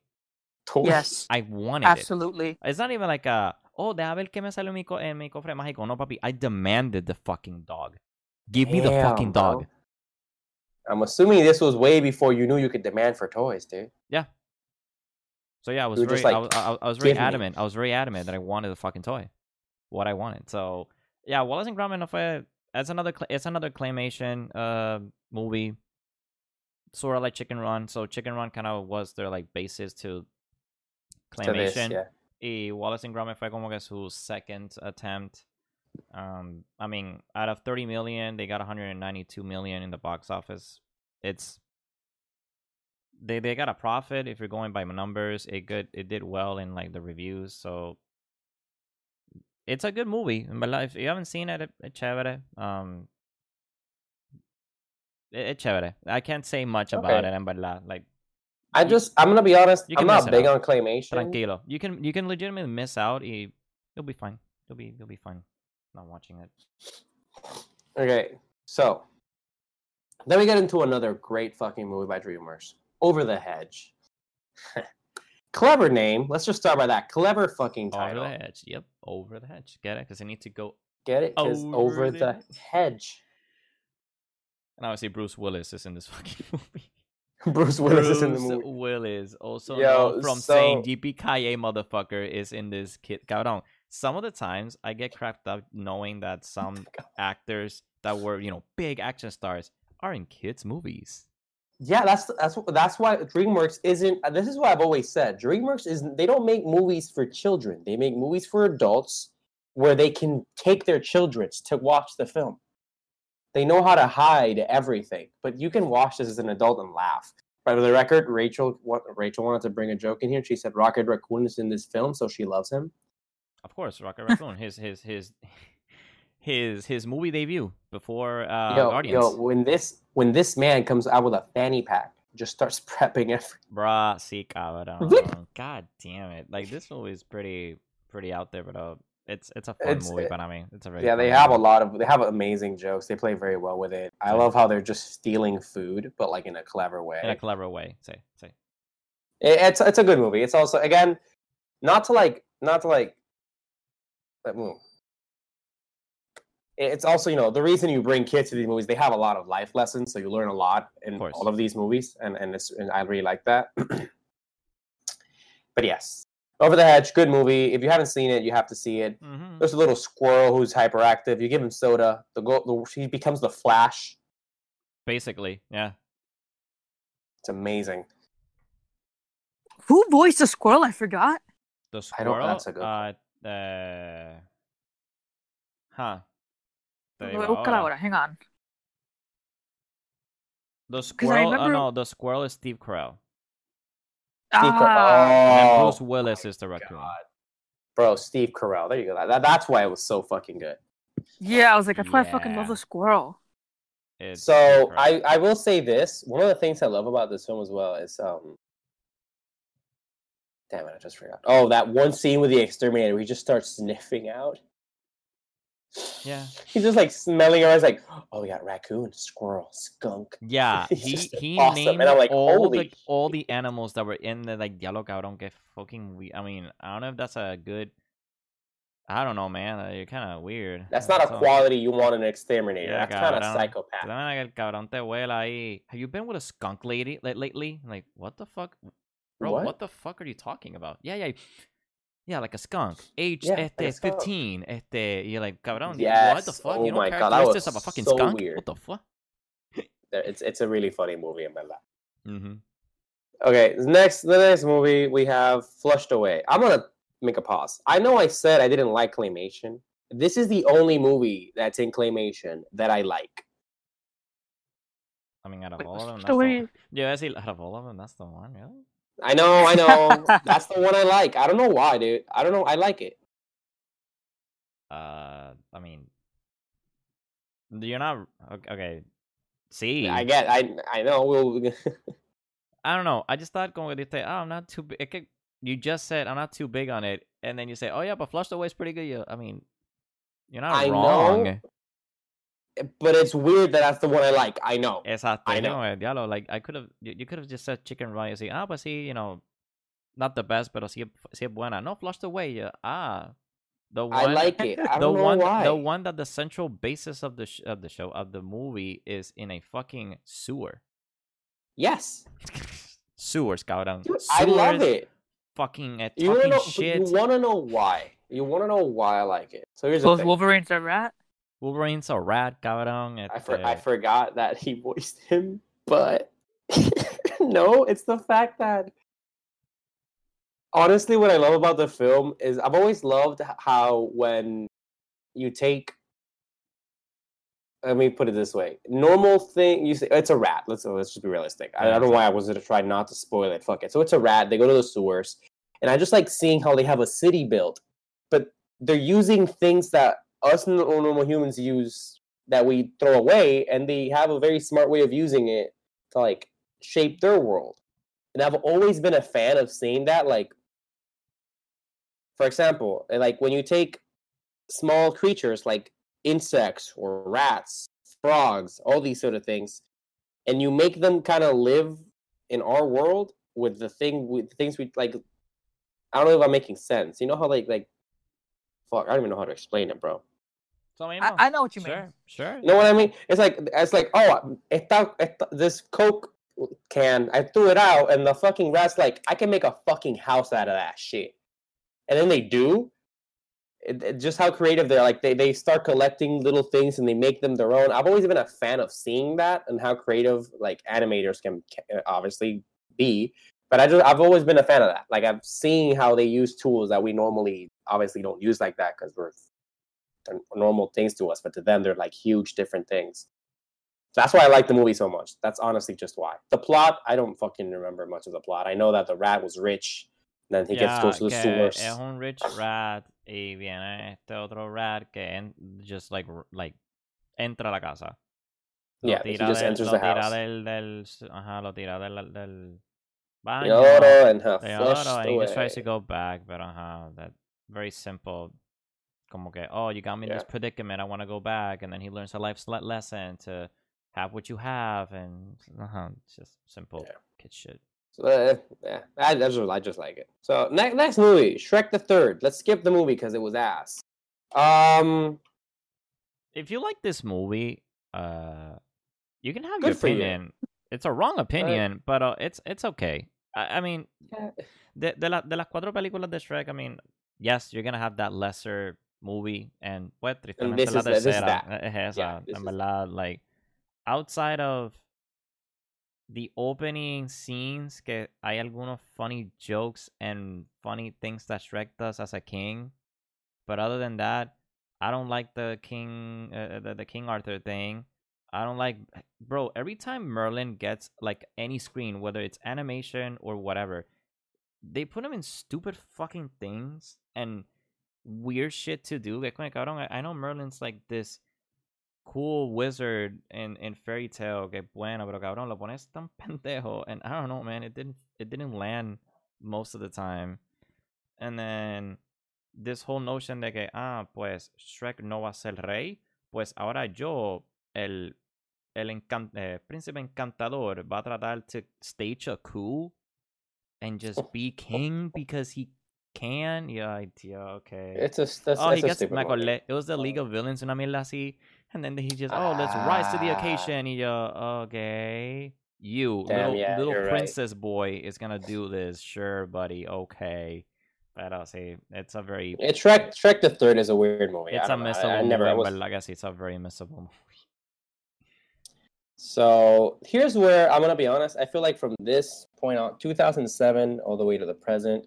Toy- Yes, I wanted it absolutely. It's not even like a, oh, deja ver qué me salió en mi, co- en mi cofre mágico. No, papi. I demanded the fucking dog. Give me the fucking Damn, dog. I'm assuming this was way before you knew you could demand for toys, dude. Yeah. So yeah, I was very, just I, like, was, I, I was very "Give me." adamant. I was very adamant that I wanted the fucking toy. What I wanted. So yeah, Wallace and Gromit no fue. That's another. It's another claymation uh movie. Sort of like Chicken Run. So Chicken Run kind of was their like basis to To this, claymation. yeah. y Wallace and Gromit fue como que su second attempt. Um, I mean, out of 30 million, they got 192 million in the box office. It's they they got a profit if you're going by numbers. It good it did well in like the reviews, so it's a good movie. But if you haven't seen it, it it's chévere. Um, it's chévere. I can't say much about Okay. it, en verdad. Like I You- just, I'm gonna be honest. you I'm not big out. on claymation. tranquilo. You can you can legitimately miss out. y You'll be fine. You'll be you'll be fine. Not watching it. Okay, so then we get into another great fucking movie by DreamWorks, Over the Hedge. Clever name. Let's just start by that. Clever fucking title. Over the hedge. Yep, over the hedge. Get it? Because I need to go. Get it? 'Cause Over over the the hedge. hedge. And obviously Bruce Willis is in this fucking movie. Bruce Willis is in the Bruce movie. Willis, also Yo, from saying so- GPKA motherfucker, is in this kid. Cabrón. Some of the times I get cracked up knowing that some actors that were, you know, big action stars are in kids' movies. Yeah, that's that's that's why DreamWorks isn't. uh, This is what I've always said. DreamWorks is they don't make movies for children. They make movies for adults where they can take their children to watch the film. They know how to hide everything, but you can watch this as an adult and laugh. But for the record, Rachel what, Rachel wanted to bring a joke in here. She said Rocket Raccoon is in this film, so she loves him. Of course, Rocket Raccoon. his his his his his movie debut before uh, yo, Guardians. yo, when this when this man comes out with a fanny pack, just starts prepping every Bruh, sí, cabrón. God damn it! Like this movie is pretty pretty out there, but uh, it's it's a fun It's- movie. it- But I mean, it's a very Yeah, they have a lot of they have amazing jokes. They play very well with it. I Yeah. love how they're just stealing food, but like in a clever way. in a clever way. Say say. It- it's it's a good movie. It's also again not to like not to like uh, mm. that move. It's also you know the reason you bring kids to these movies. They have a lot of life lessons, so you learn a lot in course. all of these movies, and and it's and I really like that. but yes, Over the Hedge, good movie. If you haven't seen it, you have to see it. Mm-hmm. There's a little squirrel who's hyperactive. You give him soda, the go, the, he becomes the Flash. Basically, yeah. It's amazing. Who voiced the squirrel? I forgot. The squirrel. I don't- squirrel. that's a good uh, uh, huh. Te Lo digo voy a buscar ahora. ahora. Hang on. The squirrel. remember- Oh no, the squirrel is Steve Carell. Steve Car- Ah, And oh, Bruce Willis is the raccoon. God. bro, Steve Carell. There you go. That, that's why it was so fucking good. yeah, I was like, that's why I fucking love Yeah. the squirrel. It's So I, I will say this. One of the things I love about this film as well is um. Damn it! I just forgot. Oh, that one scene with the exterminator. where He just starts sniffing out. Yeah. He's just like smelling around. He's like, oh, we got raccoon, squirrel, skunk. Yeah, It's he he awesome, named and I'm like, all holy the all the animals that were in the like yellow cow don't get fucking we. I mean, I don't know if that's a good. I don't know, man. uh, You're kind of weird. That's not a quality you want in an exterminator. Yeah, That's kind of psychopath. Te dan el cabrón te huela ahí. Have you been with a skunk lady like, lately? Like, what the fuck, bro? What? What? the fuck are you talking about? Yeah, yeah, yeah, like a skunk. Age Yeah, like este skunk. fifteen. Este, you're like, cabrón. what the fuck? Oh you know my God, that was characteristics of a fucking so skunk? weird. What the fuck? It's it's a really funny movie in my life. Mm-hmm. Okay, next the next movie we have Flushed Away. I'm gonna make a pause. I know I said I didn't like claymation. This is the only movie that's in claymation that I like. I mean, out of Wait, all of them, that's the one. Yeah, I see. Out of all of them, that's the one. Really? I know, I know. that's the one I like. I don't know why, dude. I don't know. I like it. Uh, I mean, you're not okay. See, I get. I I know. We'll. I don't know. I just thought going to say, oh, I'm not too big. You just said I'm not too big on it, and then you say, oh yeah, but Flushed Away is pretty good. Yeah, I mean, you're not I wrong. know. But it's weird that that's the one I like. I know. Exacto. I know. no, diablo, like I could have, you, you could have just said Chicken Run. y, Ah, pues sí, you know, not the best, pero sí, sí es buena. No, Flushed Away. yeah, Ah, the one. I like it. I the don't know one, why. the one that the central basis of the sh- of the show of the movie is in a fucking sewer. Yes, Sewers, cabrón. Dude, I love it. Fucking uh, You wanna know? shit. You want to know why? You want to know why I like it? So here's the Both thing. Wolverine's a rat. Wolverine's a rat, cabrón. I, for, I forgot that he voiced him, but no, it's the fact that honestly, what I love about the film is I've always loved how when you take, let me put it this way: normal thing you say it's a rat. Let's let's just be realistic. I, I don't know why I was gonna try not to spoil it. Fuck it. So it's a rat. They go to the sewers, and I just like seeing how they have a city built, but they're using things that us normal humans use that we throw away, and they have a very smart way of using it to like shape their world. And I've always been a fan of seeing that. Like, for example, eh, like when you take small creatures like insects or rats, frogs, all these sort of things, and you make them kind of live in our world with the thing with the things we like. I don't know if I'm making sense. You know how like like fuck, I don't even know how to explain it, bro. So I. I know what you sure, mean. sure. You know what I mean? It's like it's like oh, esta, esta, this Coke can I threw it out, and the fucking rat's like, I can make a fucking house out of that shit, and then they do. it, it- just how creative they're. Like they they start collecting little things and they make them their own. I've always been a fan of seeing that and how creative like animators can ca- obviously be. But I just I've always been a fan of that. Like I've seen how they use tools that we normally obviously don't use like that because we're they're normal things to us, but to them they're like huge different things. That's why I like the movie so much. That's honestly just why. The plot, I don't fucking remember much of the plot. I know that the rat was rich, then he gets goes to the sewers. es un rich rat y viene este otro rat que en, just like like entra a la casa. Lo Yeah, he tira just del- enters lo the tira house. Del, del, s- ajá, lo tira del, del baño. Yoro and her de flushed oro, and he just tries to go back, but ajá, that very simple. Como que, oh, you got me in this predicament. I want to go back, and then he learns a life le- lesson to have what you have, and uh it's just simple Yeah. kid shit. So, uh, yeah, I, I just I just like it. So next next movie, Shrek the Third. Let's skip the movie because it was ass. Um, if you like this movie, uh, you can have your for you. opinion. It's a wrong opinion, but uh, it's it's okay. I, I mean, de, de, la, de las cuatro películas de Shrek, I mean, yes, you're gonna have that lesser movie, and pues tristemente this la is the- this es esa, Yeah, this en is verdad, like outside of the opening scenes, que hay algunos funny jokes and funny things that Shrek does as a king, but other than that, I don't like the King, uh, the, the King Arthur thing. I don't like, bro. Every time Merlin gets like any screen, whether it's animation or whatever, they put him in stupid fucking things and weird shit to do. Like, como que, cabrón, I, I know Merlin's like this cool wizard in in fairy tale. Que bueno, pero cabrón, lo pones tan pendejo, and I don't know, man. It didn't it didn't land most of the time, and then this whole notion de que ah pues Shrek no va a ser rey, pues ahora yo el el encan eh, príncipe encantador va a tratar to stage a coup and just be king because he can. Yeah, yeah, okay. it's a that's, oh, that's he a gets me It was the League of Villains, una mierda así. And then he just, oh, let's rise to the Ah. occasion. Y yo, okay. You, Damn, little, yeah, little you're right. princess boy, is gonna do this. Sure, buddy. Okay. But I'll sí, it's a very, It's Shrek. Shrek the Third is a weird movie. It's a don't. I- I, never. I movie, was, but like I said, it's a very missable movie. So here's where I'm gonna be honest. I feel like from this point on, 2007 all the way to the present,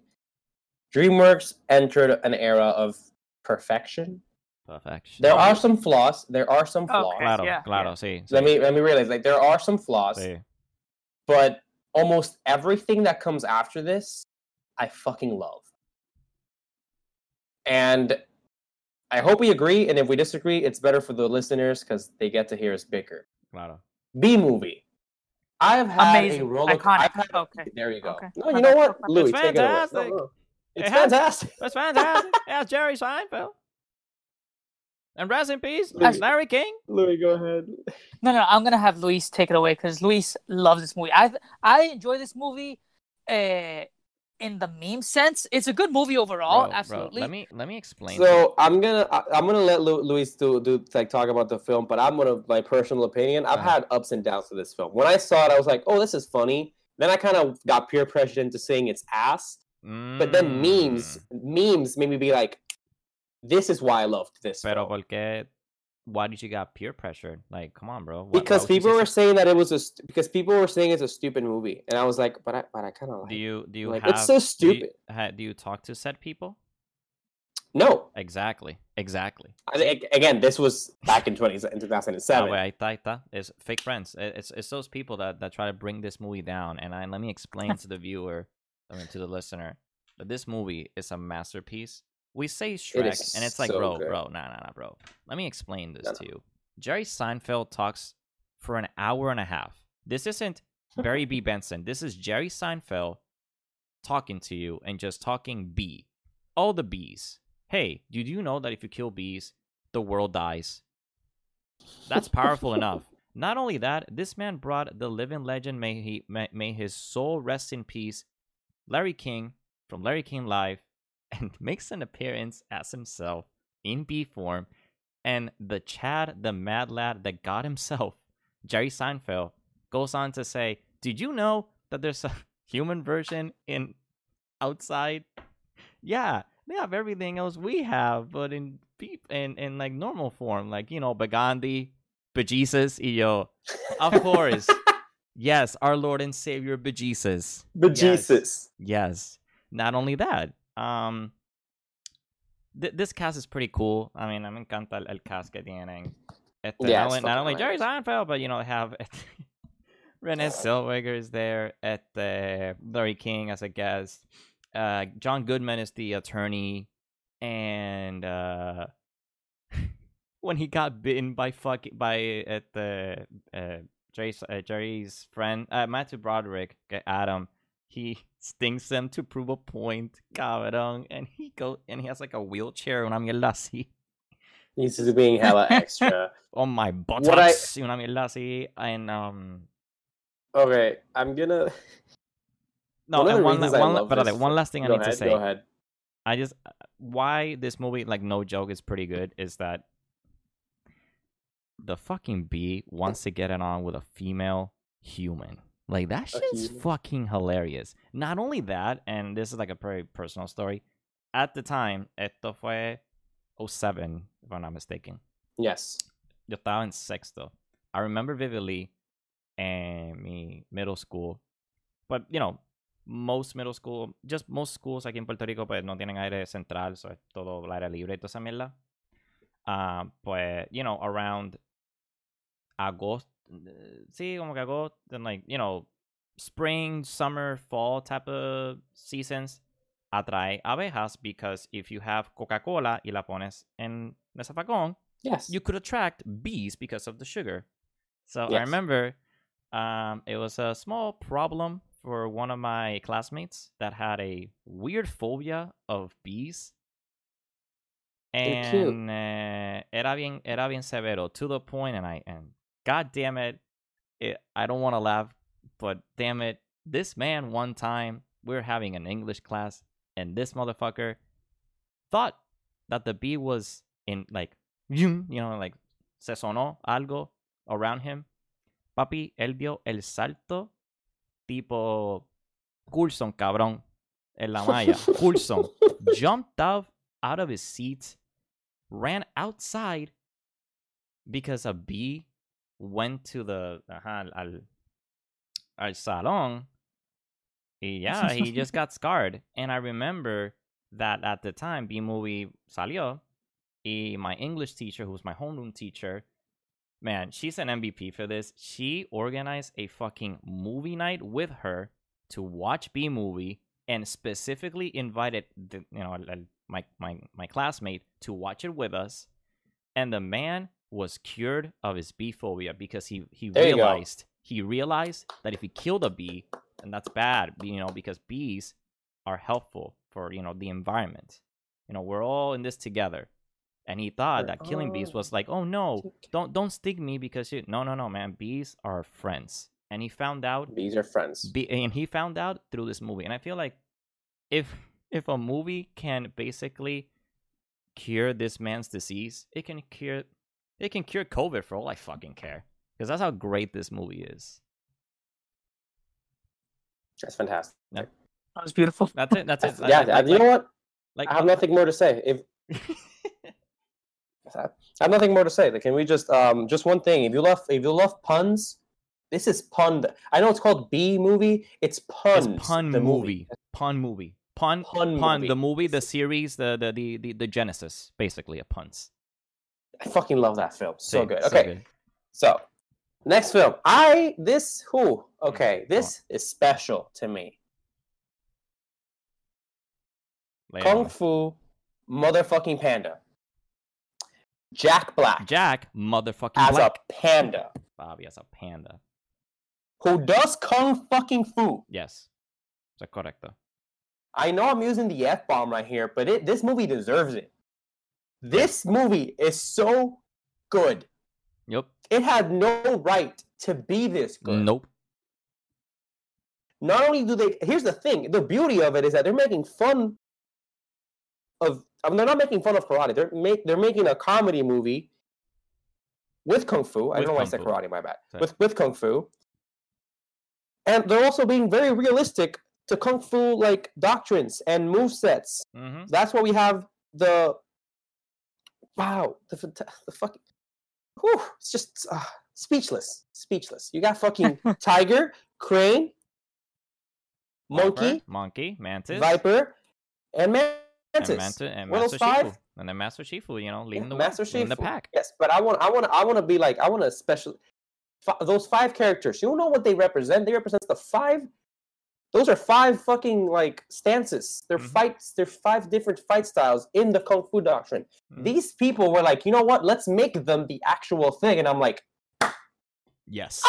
DreamWorks entered an era of perfection. Perfection. There are some flaws. There are some Okay. flaws. Claro, yeah, claro, sí. Let me let me realize like there are some flaws, sí. but almost everything that comes after this, I fucking love. And I hope we agree. And if we disagree, it's better for the listeners because they get to hear us bicker. Claro. B movie. I've had Amazing. a roller. Iconic. I've had, Okay. There you go. Okay. No, you know what, Luis, It's take it away. No, no. It's It has- fantastic. That's fantastic. That's Jerry Seinfeld. And rest in peace, Louis- Larry King. Luis, go ahead. No, no, I'm gonna have Luis take it away because Luis loves this movie. I I enjoy this movie, uh, in the meme sense. It's a good movie overall. Bro, bro, absolutely. let me let me explain. So I'm gonna I- I'm gonna let Lu- Luis do do like talk about the film, but I'm gonna my personal opinion. I've Uh-huh. had ups and downs with this film. When I saw it, I was like, oh, this is funny. Then I kind of got peer pressured into saying it's ass. But then memes Mm, memes made me be like, this is why I loved this. Pero film. porque why did you got peer pressured? Like, come on, bro. Why- because people say were saying that it was a st- because people were saying it's a stupid movie, and I was like, but I but I kind of like. Do you do you like, have it's so do you- stupid. do you talk to said people? No, Exactly. Exactly. I again, this was back in 20 in Ah, 2007. wait, ahí está, ahí. It's fake friends. I- It's it's those people that, that try to bring this movie down. And I, let me explain to the viewer, I mean to the listener, that this movie is a masterpiece. We say Shrek, is and it's like, so bro, good. bro, nah, nah, nah, bro. Let me explain this No, to you. Jerry Seinfeld talks for an hour and a half. This isn't Barry B. Benson. This is Jerry Seinfeld talking to you and just talking B. All the bees. Hey, did you know that if you kill bees, the world dies? That's powerful enough. Not only that, this man brought the living legend, may he may, may his soul rest in peace, Larry King from Larry King Live, and makes an appearance as himself in B form. And the Chad, the mad lad that got himself, Jerry Seinfeld, goes on to say, Did you know that there's a human version in outside? Yeah, they have everything else we have, but in peop in in like normal form, like you know, Bagandi, bejesus, yo, of course, yes, our Lord and Savior bejesus. Bejesus. Yes. Not only that, um, th- this cast is pretty cool. I mean, me encanta el, el cast que tienen. Este, Yeah, not, it's only, not only Jerry hilarious. Seinfeld, but you know, they have Renee Zellweger is there at the Larry King as a guest. Uh, John Goodman is the attorney, and uh, when he got bitten by fucking by at the uh, Jerry's, uh, Jerry's friend uh, Matthew Broderick, Adam, he stings them to prove a point, cabrón, and he go and he has like a wheelchair, una mierda así, He's just being hella extra. on my What I- buttocks, una mierda así, and um. okay, I'm gonna. No, One and one, la- one, la- this one last thing I need ahead, to say. Go ahead. I just uh, why this movie, like no joke, is pretty good is that the fucking bee wants to get it on with a female human. Like that shit's fucking hilarious. Not only that, and this is like a very personal story. At the time, esto fue 07, if I'm not mistaken. Yes. Yo estaba en sexto. I remember vividly in mi middle school. But, you know, most middle school, just most schools aquí en Puerto Rico, pues no tienen aire central, so es todo aire libre y toda esa mierda. Ah, pues, you know, around agosto, sí, como que agosto, and like, you know, spring, summer, fall type of seasons, atrae abejas because if you have Coca-Cola y la pones en el zafacón, Yes. you could attract bees because of the sugar. So I remember um, it was a small problem for one of my classmates that had a weird phobia of bees. And uh, era bien, era bien severo to the point, and I and God damn it, it I don't want to laugh, but damn it, this man one time we were having an English class, and this motherfucker thought that the bee was in like you know like se sonó algo around him. Papi, él dio el salto tipo Coulson, cabrón, en la malla. Coulson jumped out out of his seat, ran outside because a bee went to the ajá, al, al salón. Y yeah, he just got scarred. And I remember that at the time, B movie salió. Y my English teacher, who's my homeroom teacher, man, she's an MVP for this. She organized a fucking movie night with her to watch B movie and specifically invited the, you know my, my my classmate to watch it with us. And the man was cured of his bee phobia because he he There realized he realized that if he killed a bee, and that's bad, you know, because bees are helpful for you know the environment. You know, we're all in this together. And he thought We're that killing bees was oh. like, oh no, don't don't sting me because you no no no man, bees are friends. And he found out Bees are friends. be, and he found out through this movie. And I feel like if if a movie can basically cure this man's disease, it can cure it can cure COVID for all I fucking care. Because that's how great this movie is. That's fantastic. That was beautiful. That's it. That's it. yeah, Like- like- you know what? like, I have nothing more to say. If I have nothing more to say. Like, Can we just um just one thing? If you love if you love puns, this is pun. I know it's called B movie. It's puns. It's pun the movie. Pun movie. Pun Pun pun, movie. the movie, the series, the the the the, the genesis, basically a puns. I fucking love that film. So Sí, good. so Okay, good. so next film. I this who? Okay, this is special to me. Lay Kung on. Fu Motherfucking Panda. Jack Black Jack motherfucking as Black. a panda Bobby as a panda. who does kung fucking fu. Yes. Is that correcto? I know I'm using the F bomb right here, but it this movie deserves it. This movie is so good. Yep. It had no right to be this good. Nope. Not only do they here's the thing, the beauty of it is that they're making fun of I mean, they're not making fun of karate. They're make they're making a comedy movie with kung fu. I With don't know why I said karate, my bad. Sorry. With with kung fu. And they're also being very realistic to kung fu like doctrines and move sets. hmm That's why we have the wow the the fucking whew, it's just uh, speechless, speechless. You got fucking tiger, crane, monkey, monkey, mantis, viper, and mantis. and, Manta- and Master five? Shifu. And then Master Shifu, you know, Yeah, leading the Master way, leading the pack. Yes, but I want, I want, I want to be like, I want to special. Those five characters, you know what they represent? They represent the five. Those are five fucking like stances. They're Mhm. fights. They're five different fight styles in the kung fu doctrine. Mhm. These people were like, you know what? Let's make them the actual thing. And I'm like, Yes.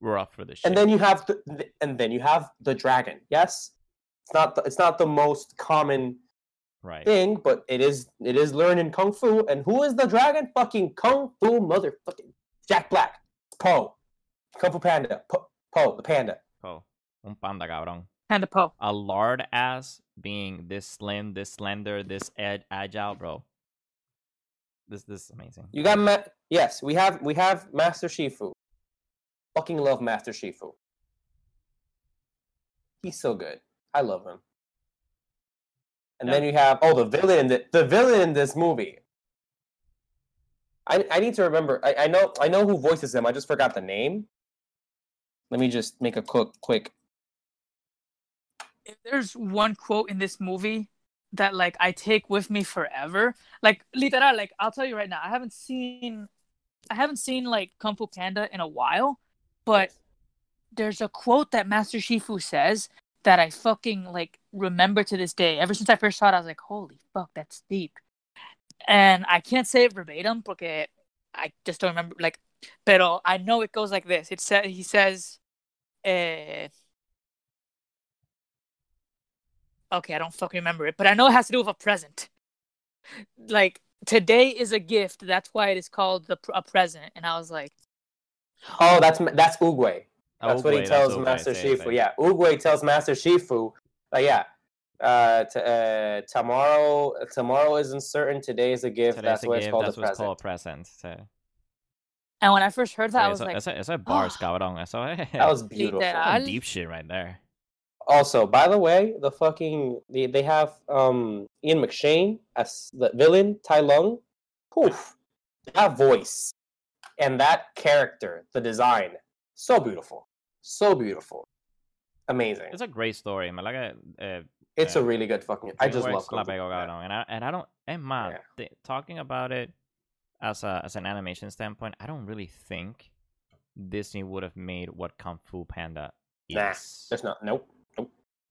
We're up for this shit. Ah! and then you have the, the- and then you have the dragon. Yes, it's not the, it's not the most common right. thing, but it is it is learned in kung fu. And who is the dragon? Fucking kung fu motherfucking Jack Black, Po, Kung Fu Panda, Po, po the panda. Un panda, cabrón. Panda Po. A lard ass being this slim, this slender, this ed- agile, bro. This this is amazing. You got Ma- yes, we have we have Master Shifu. Fucking love Master Shifu. He's so good. I love him. And then you have oh the villain in the, the villain in this movie. I I need to remember. I, I know I know who voices him. I just forgot the name. Let me just make a quick quick. If there's one quote in this movie that like I take with me forever, like literal, like I'll tell you right now, I haven't seen, I haven't seen like Kung Fu Panda in a while, but there's a quote that Master Shifu says that I fucking like remember to this day. Ever since I first saw it, I was like, holy fuck, that's deep. And I can't say it verbatim porque I just don't remember. Like, pero I know it goes like this. It says he says, eh, okay, I don't fucking remember it, but I know it has to do with a present. Like today is a gift. That's why it is called the a present. And I was like, Oh, that's Ma- that's Oogway. That's what he tells Oogway, Master Shifu. say. Yeah, Oogway tells Master Shifu, uh, yeah, uh, t- uh, tomorrow tomorrow isn't certain. Today is a gift. Today's that's a what gift, it's called. that's a what's present. called a present. So, and when I first heard that, I was eso, like, eso, eso es bars, cabrón. Eso es That was beautiful. Literal. deep shit right there. Also, by the way, the fucking they, they have um Ian McShane as the villain, Tai Lung. Poof, that voice and that character, the design, so beautiful, so beautiful, amazing. It's a great story, man. Like, uh, It's a really good fucking. I just love la Kung Fu pegó, And I and I don't and man, Yeah. th- talking about it as a as an animation standpoint, I don't really think Disney would have made what Kung Fu Panda Nah, is. There's not. Nope.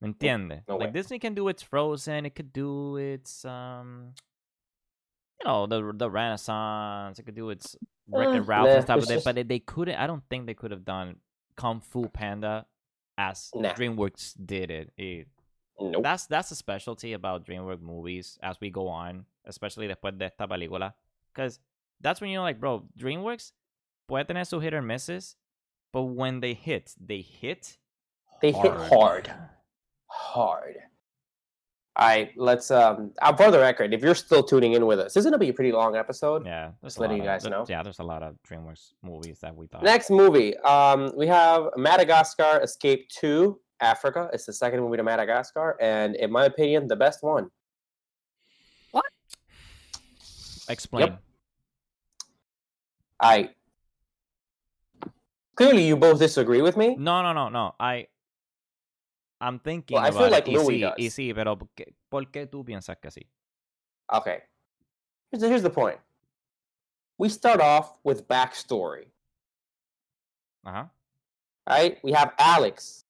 ¿Me entiende? no like way. Disney can do its Frozen, it could do its um you know, the the Renaissance, it could do its Wreck Uh, and Ralph nah, and stuff, it's but, they, but they, they couldn't I don't think they could have done Kung Fu Panda as Nah. DreamWorks did it. It- Nope. that's that's the specialty about DreamWorks movies as we go on, especially después de esta película, because that's when you're like, bro, DreamWorks puede tener sus hit or misses, but when they hit, they hit. They hit hard. Hard. All right, let's. Um, uh, for the record, if you're still tuning in with us, this is gonna be a pretty long episode. Yeah, Just letting you guys there- know. Yeah, there's a lot of DreamWorks movies that we thought. Next movie, um, we have Madagascar Escape to Africa. It's the second movie to Madagascar, and in my opinion, the best one. What? Explain. I clearly you both disagree with me. No, no, no, no. I. I'm thinking well, I feel like it. y Luis y does. sí, pero ¿por qué, por qué tú piensas que sí? Okay, here's the, here's the point. We start off with backstory. Uh-huh. right? We have Alex,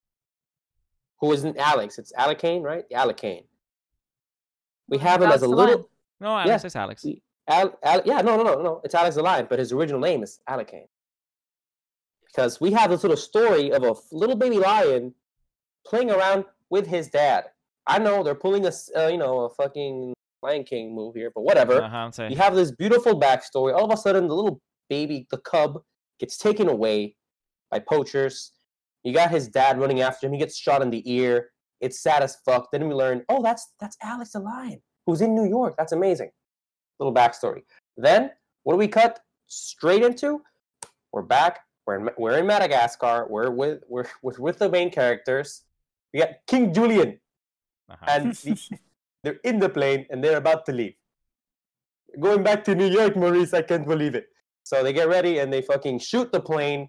who isn't Alex. It's Alakay, right? Alakay. We have him as a little. Lion. No, Alex is Alex. y- Al, Al, yeah, no, no, no, no. It's Alex the Lion, but his original name is Alakay. Because we have this little story of a little baby lion playing around with his dad. I know they're pulling a uh, you know, a fucking Lion King move here, but whatever. I'm. You have this beautiful backstory. All of a sudden, the little baby, the cub, gets taken away by poachers. You got his dad running after him. He gets shot in the ear. It's sad as fuck. Then we learn, oh, that's that's Alex the Lion, who's in New York. That's amazing. Little backstory. Then what do we cut straight into? We're back. We're in, we're in Madagascar. We're with we're with, with the main characters. We got King Julien, Ajá. and the- they're in the plane and they're about to leave. Going back to New York, Maurice, I can't believe it. So they get ready and they fucking shoot the plane.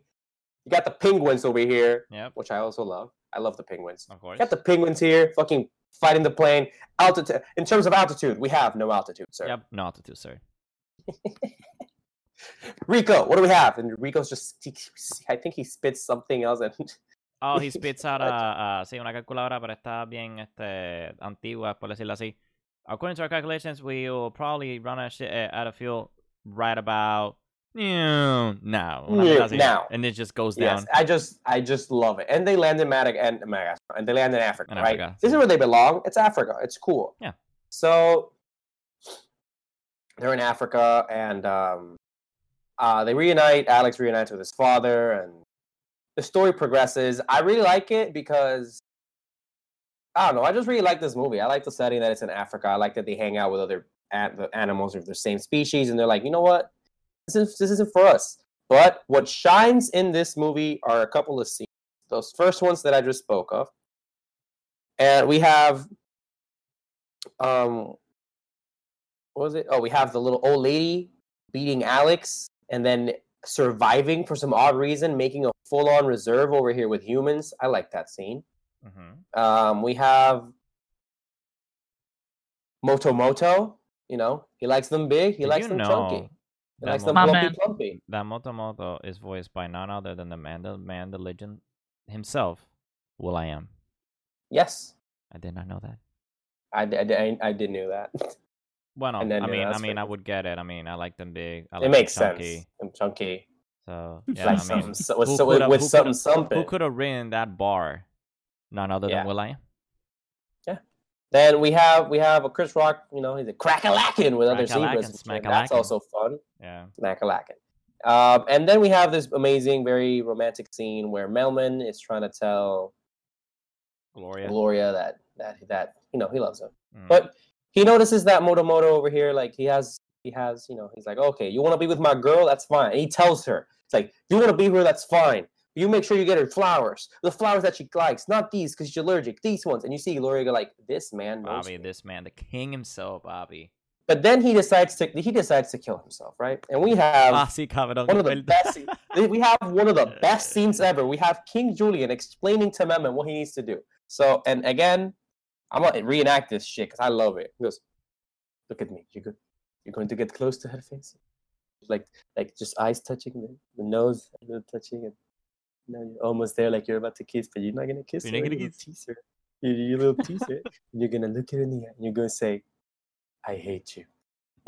You got the penguins over here, Yep, which I also love. I love the penguins. of course. You got the penguins here, fucking fighting the plane. Altitude. In terms of altitude, we have no altitude, sir. Yep, no altitude, sir. Rico, what do we have? And Rico's just, he- I think he spits something else. And Oh, he spits out Like- a, a- sí, una calculadora, pero está bien este, antigua, por decirlo así. According to our calculations, we will probably run out of, shit, uh, out of fuel right about now. Now. Yeah, now. And it just goes down. yes, I just, I just love it. And they land in Madagascar, and Madagascar, and they land in Africa, In right? Africa, This is where they belong. It's Africa. It's cool. Yeah. So they're in Africa, and um, uh, they reunite. Alex reunites with his father, and the story progresses. I really like it because I don't know. I just really like this movie. I like the setting that it's in Africa. I like that they hang out with other the animals of the same species, and they're like, you know what, this is this isn't for us. But what shines in this movie are a couple of scenes. Those first ones that I just spoke of, and we have, um, what was it? Oh, we have the little old lady beating Alex, and then surviving for some odd reason, making a full-on reserve over here with humans. I like that scene. Ujú. Um, we have Motomoto. You know, he likes them big. He Did likes them know chunky. He that likes them plumpy, man. plumpy. that Motomoto is voiced by none other than the man, the man, the legend himself, will.i.am. Yes, I did not know that. I, did not. I did not know that. Well, no, And then, I yeah, mean, I that's mean, I would get it. I mean, I like them big. I like it makes them sense. chunky. I'm chunky. So yeah, like I something mean, so, with, so, with, with something something. who could have written that bar? None other Yeah. than will.i.am. Then we have we have a Chris Rock. You know, he's a crack-a-lackin' with other Crack-a-lackin', zebras. That's also fun. Yeah. Smack-a-lackin'. Um, and then we have this amazing, very romantic scene where Melman is trying to tell Gloria. Gloria that that that you know he loves her. Mm. But he notices that Motomoto over here, like he has, he has, you know, he's like, okay, you want to be with my girl? That's fine. And he tells her, it's like, you want to be with her? That's fine. You make sure you get her flowers, the flowers that she likes, not these because she's allergic. These ones, and you see Gloria go like, this man. Bobby, me." this man, the king himself, Bobby. But then he decides to he decides to kill himself, right? And we have one of the best. we have one of the best scenes ever. We have King Julien explaining to Melman what he needs to do. So, and again, I'm gonna reenact this shit because I love it. He goes, "Look at me. You're good. You're going to get close to her face, like, like just eyes touching the, the nose, a little touching, and you know, you're almost there, like you're about to kiss, but you're not gonna kiss You're her. not gonna you're kiss. her. You, you little tease her. and you're gonna look at her in the eye, and you're gonna say, "I hate you."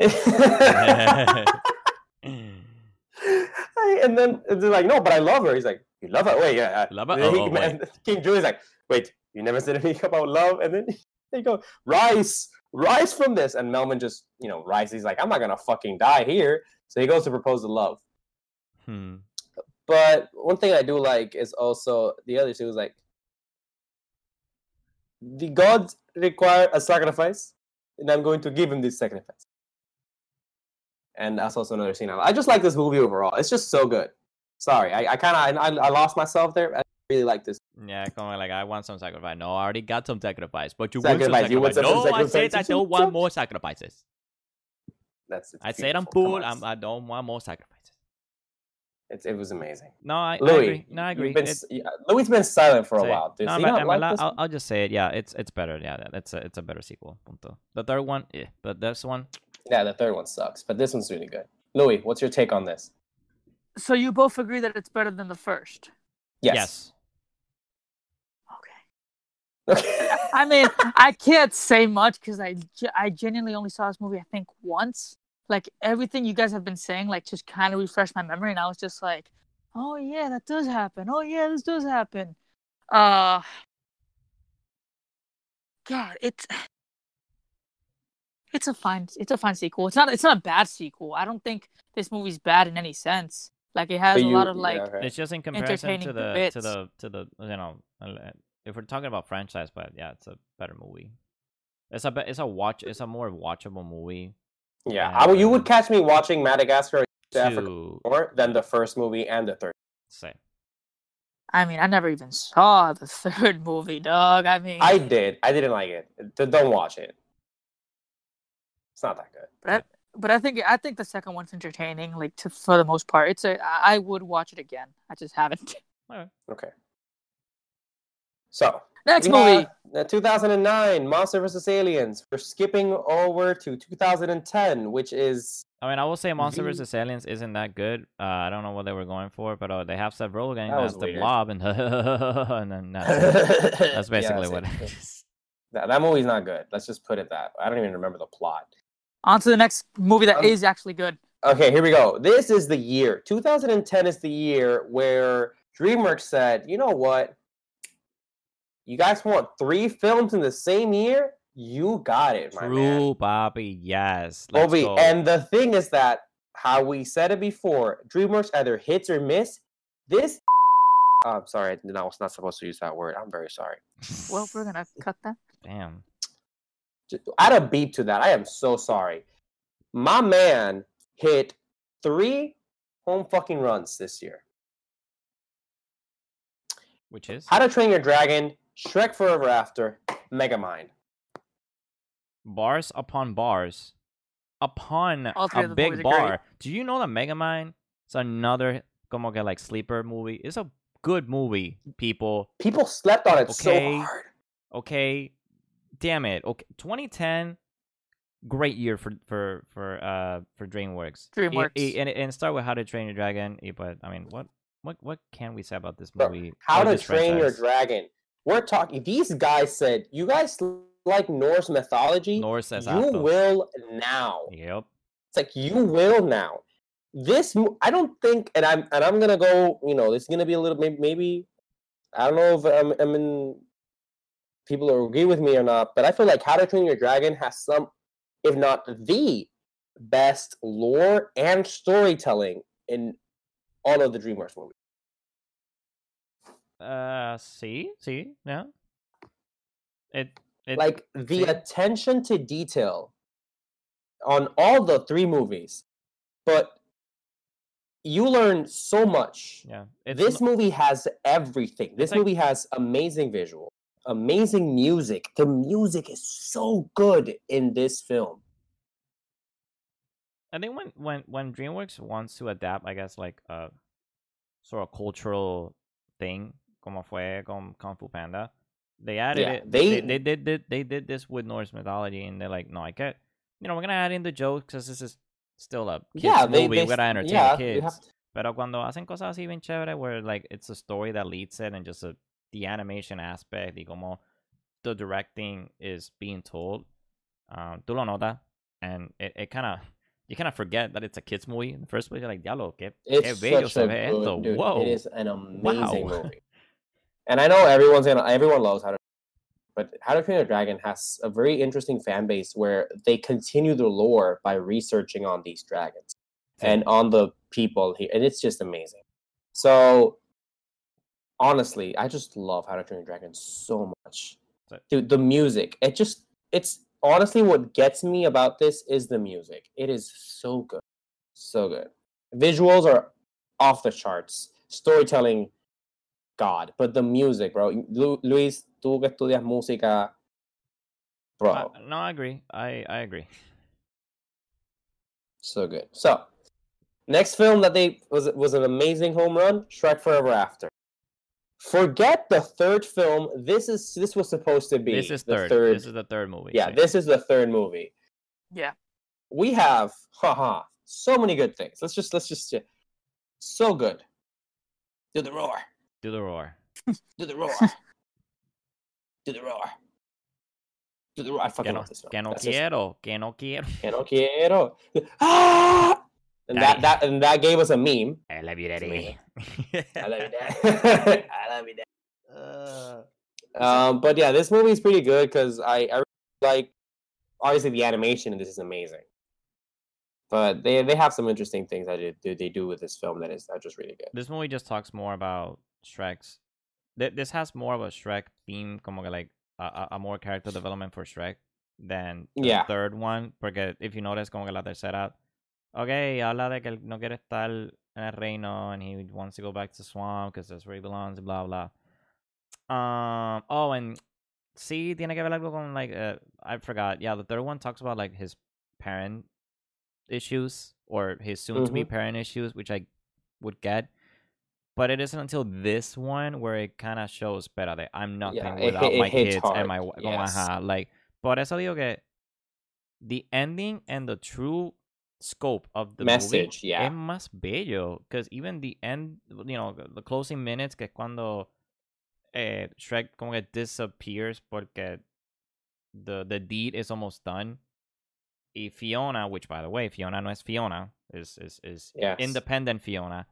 and then they're like, no, but I love her. He's like, you love her? Wait, yeah. uh," Love her? and then Oh, oh, and King Julien's like, wait, you never said anything about love? And then they go, rise, rise from this. And Melman just, you know, rises. He's like, I'm not going to fucking die here. So he goes to propose the love. Hmm. But one thing I do like is also the other two is like, the gods require a sacrifice, and I'm going to give him this sacrifice. And that's also another scene. I, I just like this movie overall. It's just so good. Sorry, I, I kind of I, I lost myself there. I really like this. Yeah, come on, like I want some sacrifice. No, I already got some sacrifice, but you want some Sacrifice, you want sacrifice. some No, I said sacrifice. I don't want more sacrifices. That's it's I said I'm beautiful. Come full. on, I'm, I don't want more sacrifices. It's, it was amazing. No, I, I agree. No, I agree. Been, It- s- yeah, uh, Louis been silent for a while. Does no, he but- like la- I'll, I'll just say it. Yeah, it's it's better. Yeah, that- it's a it's a better sequel. Punto. The third one, yeah, but this one, Yeah, the third one sucks, but this one's really good. Louis, what's your take on this? So you both agree that it's better than the first? Yes. yes. Okay. I mean, I can't say much because I, I genuinely only saw this movie I think once. Like everything you guys have been saying, like just kind of refreshed my memory, and I was just like, "Oh yeah, that does happen. Oh yeah, this does happen." Uh, God, it's it's a fine it's a fine sequel. It's not it's not a bad sequel. I don't think this movie's bad in any sense. Like it has But a lot of yeah, like okay. It's just in comparison to the bits. to the to the you know uh, if we're talking about franchise, but yeah, it's a better movie. It's a be- it's a watch it's a more watchable movie. Yeah, I, would- you would catch me watching Madagascar to Africa more than the first movie and the third. say I mean, I never even saw the third movie, dog. I mean, I did. I didn't like it. Don't watch it. It's not that good. but I, but I think I think the second one's entertaining. Like to, for the most part, it's a I would watch it again. I just haven't. Okay. So Next movie. have, uh, 2009, Monster vs. Aliens. We're skipping over to 2010, which is I mean, I will say Monster The- vs. Aliens isn't that good. Uh, I don't know what they were going for, but uh, they have Seth Rogen That as the. Blob, and and then that's, it. that's that's basically what it is. That, that movie's not good. Let's just put it that. I don't even remember the plot. On to the next movie that is Um, actually good. Okay, here we go. This is the year. 2010 is the year where DreamWorks said, you know what? You guys want three films in the same year? You got it, my man. True, Bobby. Yes. Let's Bobby, go. and the thing is that how we said it before, DreamWorks either hits or miss. This oh, I'm sorry, I was not supposed to use that word. I'm very sorry. Well, we're gonna cut that. Damn. Add a beep to that. I am so sorry. My man hit three home fucking runs this year. Which is How to Train Your Dragon, Shrek Forever After, Megamind. bars upon bars upon a big movies are great. bar. Do you know that Megamind is another como que like sleeper movie? It's a good movie, people. People slept on it so hard. Okay, damn it. Okay, 2010, great year for for for uh for DreamWorks. I- DreamWorks. I- and and start with How to Train Your Dragon. But I mean, what what what can we say about this Bro, movie? How to this Train Your? Dragon. We're talking. These guys said, "You guys like Norse mythology? Norse you exacto. will now." Yep. It's like you will now. This I don't think, and I'm and I'm gonna go. You know, this is gonna be a little maybe. maybe I don't know if I'm, I'm in. People will agree with me or not, but I feel like How to Train Your Dragon has some, if not the best lore and storytelling in all of the DreamWorks movies. Uh, see, see, yeah. It it like the see? attention to detail on all the three movies, but you learn so much. yeah. This movie has everything. This like- movie has amazing visual, amazing music. The music is so good in this film. I think when when when DreamWorks wants to adapt, I guess like a sort of cultural thing, como fue con Kung Fu Panda, they added Yeah, it. They, they- they did did they did this with Norse mythology, and they're like, no, I can't. You know, we're gonna add in the jokes because this is still a kids yeah, they, movie. they we gotta entertain yeah, kids. to- Pero cuando hacen cosas así bien chévere, where like it's a story that leads it and just a, the animation aspect y como the directing is being told, um, tú lo notas, and it, it kind of you kind of forget that it's a kids movie in the first place. You're like, diablo, que, que bello se ve esto. dude, Whoa. It is an amazing Wow. movie. And I know everyone's gonna everyone loves How to but How to Train Your Dragon has a very interesting fan base where they continue the lore by researching on these dragons and on the people here, and it's just amazing. So honestly, I just love How to Train Your Dragon so much. Dude, the music, it just it's honestly what gets me about this is the music. It is so good. So good. Visuals are off the charts. Storytelling, God. But the music, bro. Lu- Luis, tú que estudias música, bro, I- no, I agree. I I agree. so good. So, next film that they was was an amazing home run, Shrek Forever After. Forget the third film. This is this was supposed to be This is the third. This is the third movie. yeah, sí. this is the third movie. Yeah. we have haha so many good things. Let's just let's just so good. Do the roar. Do the roar. Do the roar. Do the roar. Do the roar. I Que fucking no, love this film. que no That's just- quiero. Que no quiero. que no quiero. Ah! And that, that and that gave us a meme. I love you, amazing. daddy. I love you, Dad. I love you, Dad. Um, but yeah, this movie is pretty good because I, I really like obviously the animation in this is amazing. But they they have some interesting things that they do, they do with this film that is that just really good. this movie just talks more about Shrek's. th- This has more of a Shrek theme, como que like a, a, more character development for Shrek than the Yeah. third one. Porque if you notice, como que la tercera, okay, habla de que él no quiere estar en el reino and he wants to go back to the swamp because that's where he belongs, blah blah. Um. Oh, and sí, tiene que ver algo con like uh, I forgot. Yeah, the third one talks about like his parent issues or his soon-to-be parent issues, which I would get. But it isn't until this one where it kind of shows, espérate, I'm nothing Yeah, without hit- it my kids and my wi- como, yes. ajá, like. Por eso digo que the ending and the true scope of the Message, movie yeah. es más bello because even the end you know the closing minutes que cuando eh, Shrek como que disappears porque the the deed is almost done y Fiona which by the way Fiona no es Fiona is is is Yes. independent Fiona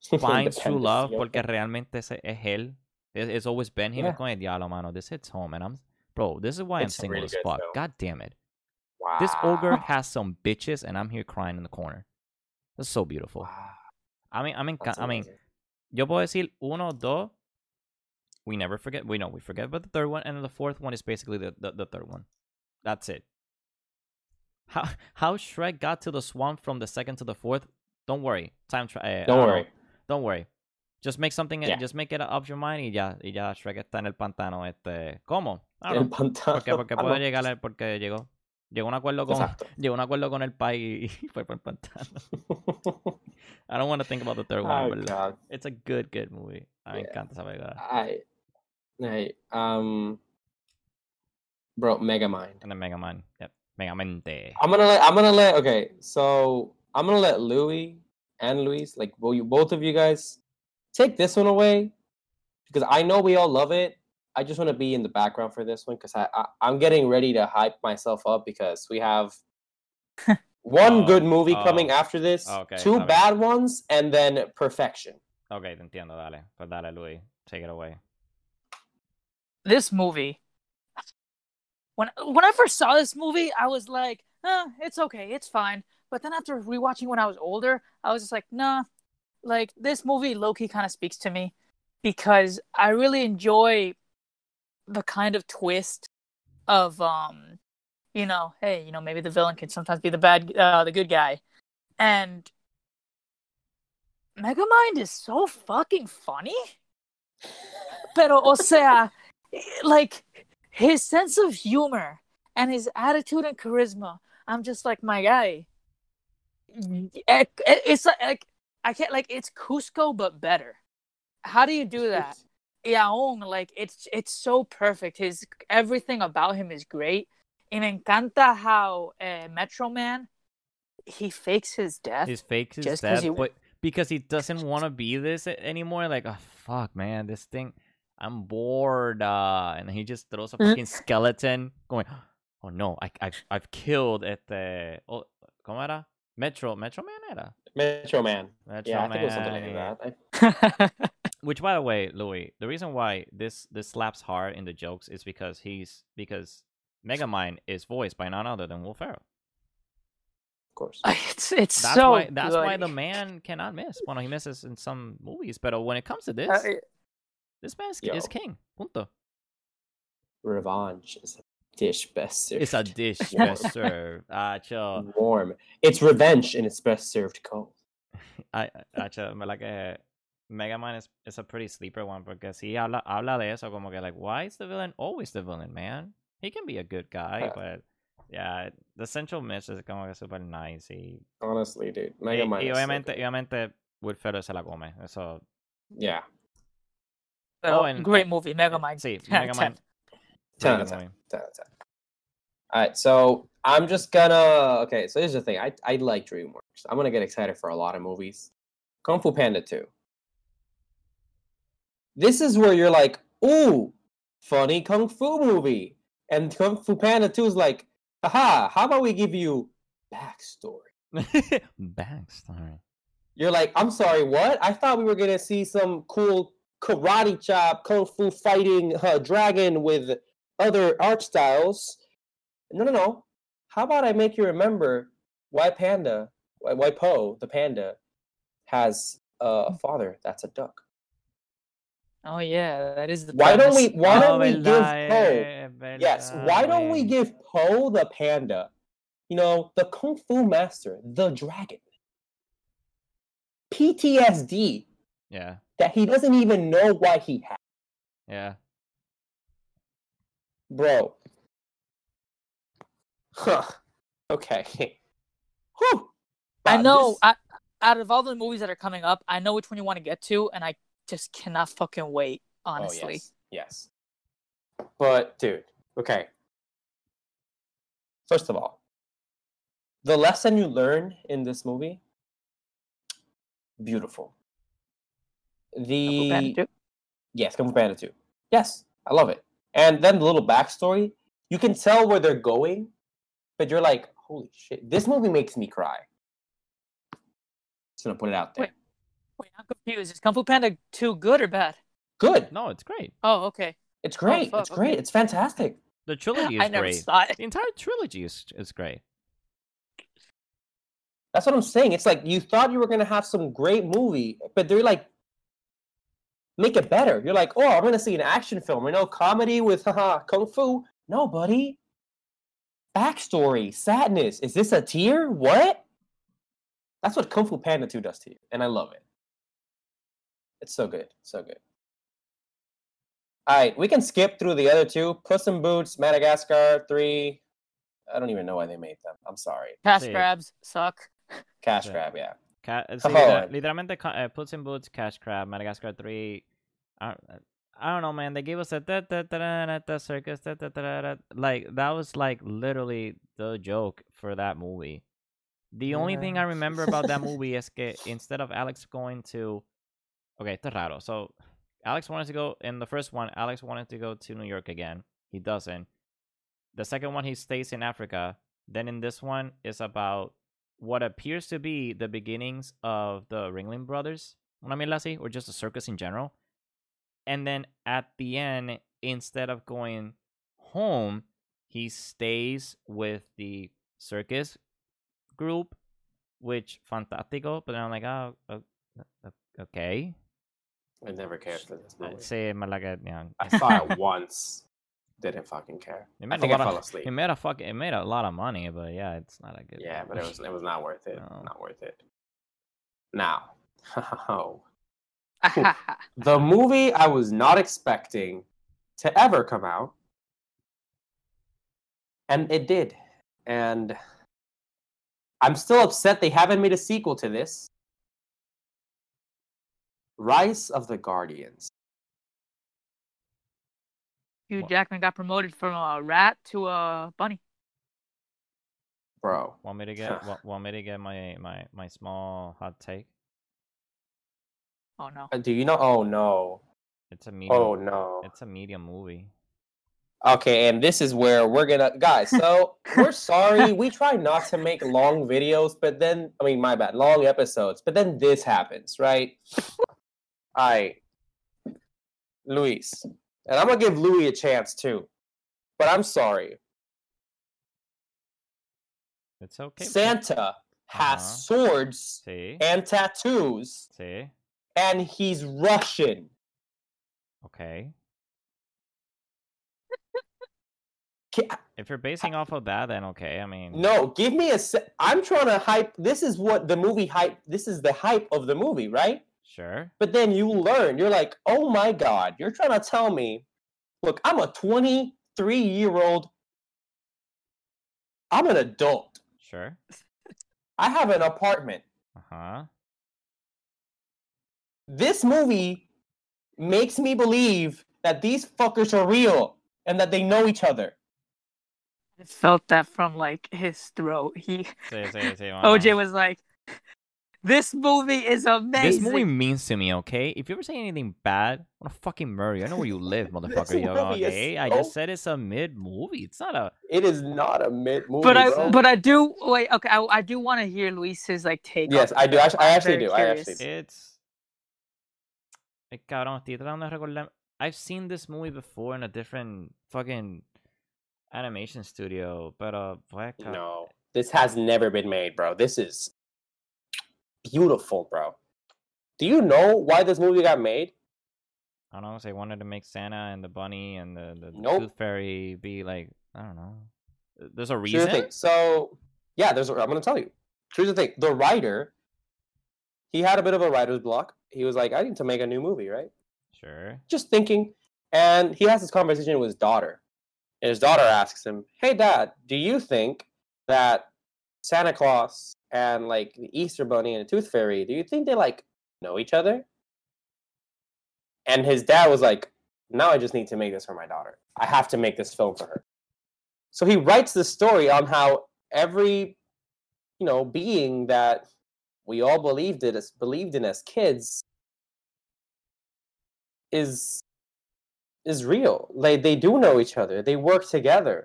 finds true love porque realmente ese es él It- it's always been him Yeah. con el diablo mano this hits home and I'm bro this is why I'm single really as fuck film. god damn it Wow. this ogre has some bitches, and I'm here crying in the corner. That's so beautiful. Wow. I mean, I mean, That's I mean, amazing. yo puedo decir uno, dos. We never forget. We know we forget about the third one, and then the fourth one is basically the, the, the third one. That's it. How how Shrek got to the swamp from the second to the fourth? Don't worry. Time tra- eh, Don't worry. Don't worry. Just make something. Yeah. Just make it up your mind y ya y ya Shrek está en el pantano. Este, ¿cómo? Don't El know. pantano. Porque porque don't puede know. llegar porque llegó llegó un acuerdo con Exacto. llegó un acuerdo con el país y fue por el pantano. I don't want to think about the third one. oh, but God. It's a good, good movie. A mí me Yeah. encanta esa película. I, I, um, bro, Megamind. And then Mega Man. Yep. Megamente. I'm gonna let. I'm gonna let. Okay, so I'm gonna let Louis and Luis, like, will you both of you guys take this one away? Because I know we all love it. I just want to be in the background for this one because I, I I'm getting ready to hype myself up because we have one Oh, good movie coming oh, after this, okay, two a ver. bad ones, and then perfection. Okay, te entiendo, dale. Pues dale, Luis. Take it away. this movie when when I first saw this movie, I was like, uh, it's okay, it's fine. But then after rewatching when I was older, I was just like, nah, like this movie lowkey kind of speaks to me because I really enjoy the kind of twist of um you know, hey, you know, maybe the villain can sometimes be the bad uh the good guy. And Megamind is so fucking funny. Pero o sea, like his sense of humor and his attitude and charisma. I'm just like my guy. It- it- It's like, like I can't like it's Kuzco but better. How do you do that? Yaong, like it's it's so perfect. His everything about him is great. And encanta how uh, Metro Man he fakes his death. His fake his death, he- but because he doesn't want to be this anymore. Like, oh fuck, man, this thing, I'm bored. Uh, and he just throws a Mhm. fucking skeleton, going, oh no, I, I've I've killed at the, oh, ¿cómo era? Metro, Metro Man era. Metro Man. Metro Yeah, I think it was something like that. I, Which, by the way, Louis, the reason why this this slaps hard in the jokes is because he's because Megamind is voiced by none other than Will Ferrell. of course. it's it's That's so why that's why the man cannot miss. Well, no, he misses in some movies, but when it comes to this, Uh, this man is, is king. Punto. Revenge is a dish best served. It's a dish warm. best served. Ah, cho, warm. It's revenge and it's best served cold. I, ah, cho, en verdad que Mega Man is, is a pretty sleeper one porque sí habla, habla de eso como que like why is the villain always the villain, man? He can be a good guy, Uh, but yeah, the central miss is como que super nice y, Honestly, dude. y, Mega Man y is so obviamente, good. y obviamente Will Ferrell se la come. Eso, Yeah. Pero Oh, and- great movie, Megamind. sí, 10 Mega 10. Man. 10 really out of 10. 10 out of 10. All right, so I'm just gonna. Okay, so here's the thing. I I like DreamWorks. I'm gonna get excited for a lot of movies. Kung Fu Panda 2. This is where you're like, ooh, funny kung fu movie, and Kung Fu Panda 2 is like, aha, how about we give you backstory? Backstory. You're like, I'm sorry, what? I thought we were gonna see some cool karate chop, kung fu fighting uh, dragon with other art styles. No, no, no. How about I make you remember why Panda, why, why Po, the panda, has uh, a father that's a duck? Oh yeah, that is the. Why don't we? Why Oh, don't we give verdad, Po? eh, Yes. Why don't we give Po the panda? You know, the kung fu master, the dragon. PTSD Yeah, that he doesn't even know why he has. yeah. Bro. Huh. Okay. Whew. I know. this- I, out of all the movies that are coming up, I know which one you want to get to, and I just cannot fucking wait. Oh, Honestly, yes. yes. But dude, okay. First of all, the lesson you learn in this movie, beautiful. The Panda 2. yes, Kung Fu Panda 2. Yes, I love it. And then the little backstory, you can tell where they're going, but you're like, holy shit, this movie makes me cry. Just gonna put it out there. Wait. Wait, I'm confused. Is Kung Fu Panda 2 good or bad? Good. No, it's great. Oh, okay. It's oh, great. fuck, it's great. okay. It's fantastic. The trilogy I is never great. saw it. The entire trilogy is is great. That's what I'm saying. It's like you thought you were gonna have some great movie, but they're like, make it better. You're like, oh, I'm gonna see an action film, you know, comedy with haha kung fu. No, buddy. Backstory, sadness. Is this a tear? What? That's what Kung Fu Panda 2 does to you, and I love it. It's so good, so good. All right, we can skip through the other two. Puss in Boots, Madagascar 3. I don't even know why they made them. I'm sorry. Cash grabs suck. Cash Yeah. grab, yeah. Ca- sí, Oh. literal- literalmente, uh, Puss in Boots, Cash Crab, Madagascar 3. I don't, I don't know, man. They gave us a da, da, da, da, da, da, circus. Da, da, da, da, da. Like, that was like literally the joke for that movie. The only thing I remember about that movie is that instead of Alex going to. Okay, raro. So, Alex wanted to go. In the first one, Alex wanted to go to New York again. He doesn't. The second one, he stays in Africa. Then in this one, is about what appears to be the beginnings of the Ringling Brothers, una or just a circus in general. And then at the end, instead of going home, he stays with the circus group, which fantástico. But then I'm like, oh, okay. I never cared for this movie. Sí, más like a, yeah. I saw it once. Didn't fucking care. It I made a think I lot fell of, asleep. it made a fuck, it made a lot of money, but yeah, it's not a good. Yeah, but it was it was not worth it. No. Not worth it. Now, oh, the movie I was not expecting to ever come out, and it did, and I'm still upset they haven't made a sequel to this. Rise of the Guardians. Hugh What? Jackman got promoted from a rat to a bunny. Bro, Want me to get want, want me to get my my my small hot take? Oh no. uh, do you know? Oh no! It's a medium. Oh no! It's a medium movie. Okay, and this is where we're gonna, guys. So we're sorry. We try not to make long videos, but then, I mean, my bad, long episodes. But then this happens, right? All right, Luis, and I'm gonna give Louis a chance too. But I'm sorry, It's okay. Santa has Uh-huh. swords Sí, and tattoos, sí. and he's Russian. Okay. If you're basing off of that, then okay. I mean, No, give me a. Se- I'm trying to hype. This is what the movie hype. This is the hype of the movie, right? Sure. But then you learn, you're like, oh my God, you're trying to tell me, look, I'm a 23 year old, I'm an adult. Sure. I have an apartment. Uh huh. This movie makes me believe that these fuckers are real and that they know each other. I felt that from like his throat. He Sí, sí, sí. OJ was like, "This movie is amazing." This movie means to me, okay? If you ever say anything bad, I'm gonna fucking murder you. I know where you live, motherfucker. Yo, movie is okay? I just said it's a mid movie. It's not a. It is not a mid movie. but I bro. but I do wait. Okay, I, I do want to hear Luis's like take. Yes, on I do. it. Actually- I I'm actually very do. I curious. actually It's. Cabrón, estoy tratando de recordar. I've seen this movie before in a different fucking animation studio, but uh, No, this has never been made, bro. This is beautiful, bro. Do you know why this movie got made? I don't know. They wanted to make Santa and the bunny and the, the, Nope. Tooth Fairy be like I don't know. Uh, There's a reason. the thing. So, yeah, there's. A, I'm gonna tell you. Here's the thing. The writer, he had a bit of a writer's block. He was like, I need to make a new movie, right? Sure. Just thinking. And he has this conversation with his daughter. And his daughter asks him, Hey, dad, do you think that Santa Claus and like the Easter Bunny and the Tooth Fairy, do you think they like know each other? And his dad was like, Now I just need to make this for my daughter. I have to make this film for her. So he writes the story on how every, you know, being that we all believed it as believed in as kids is is real. Like they do know each other. They work together.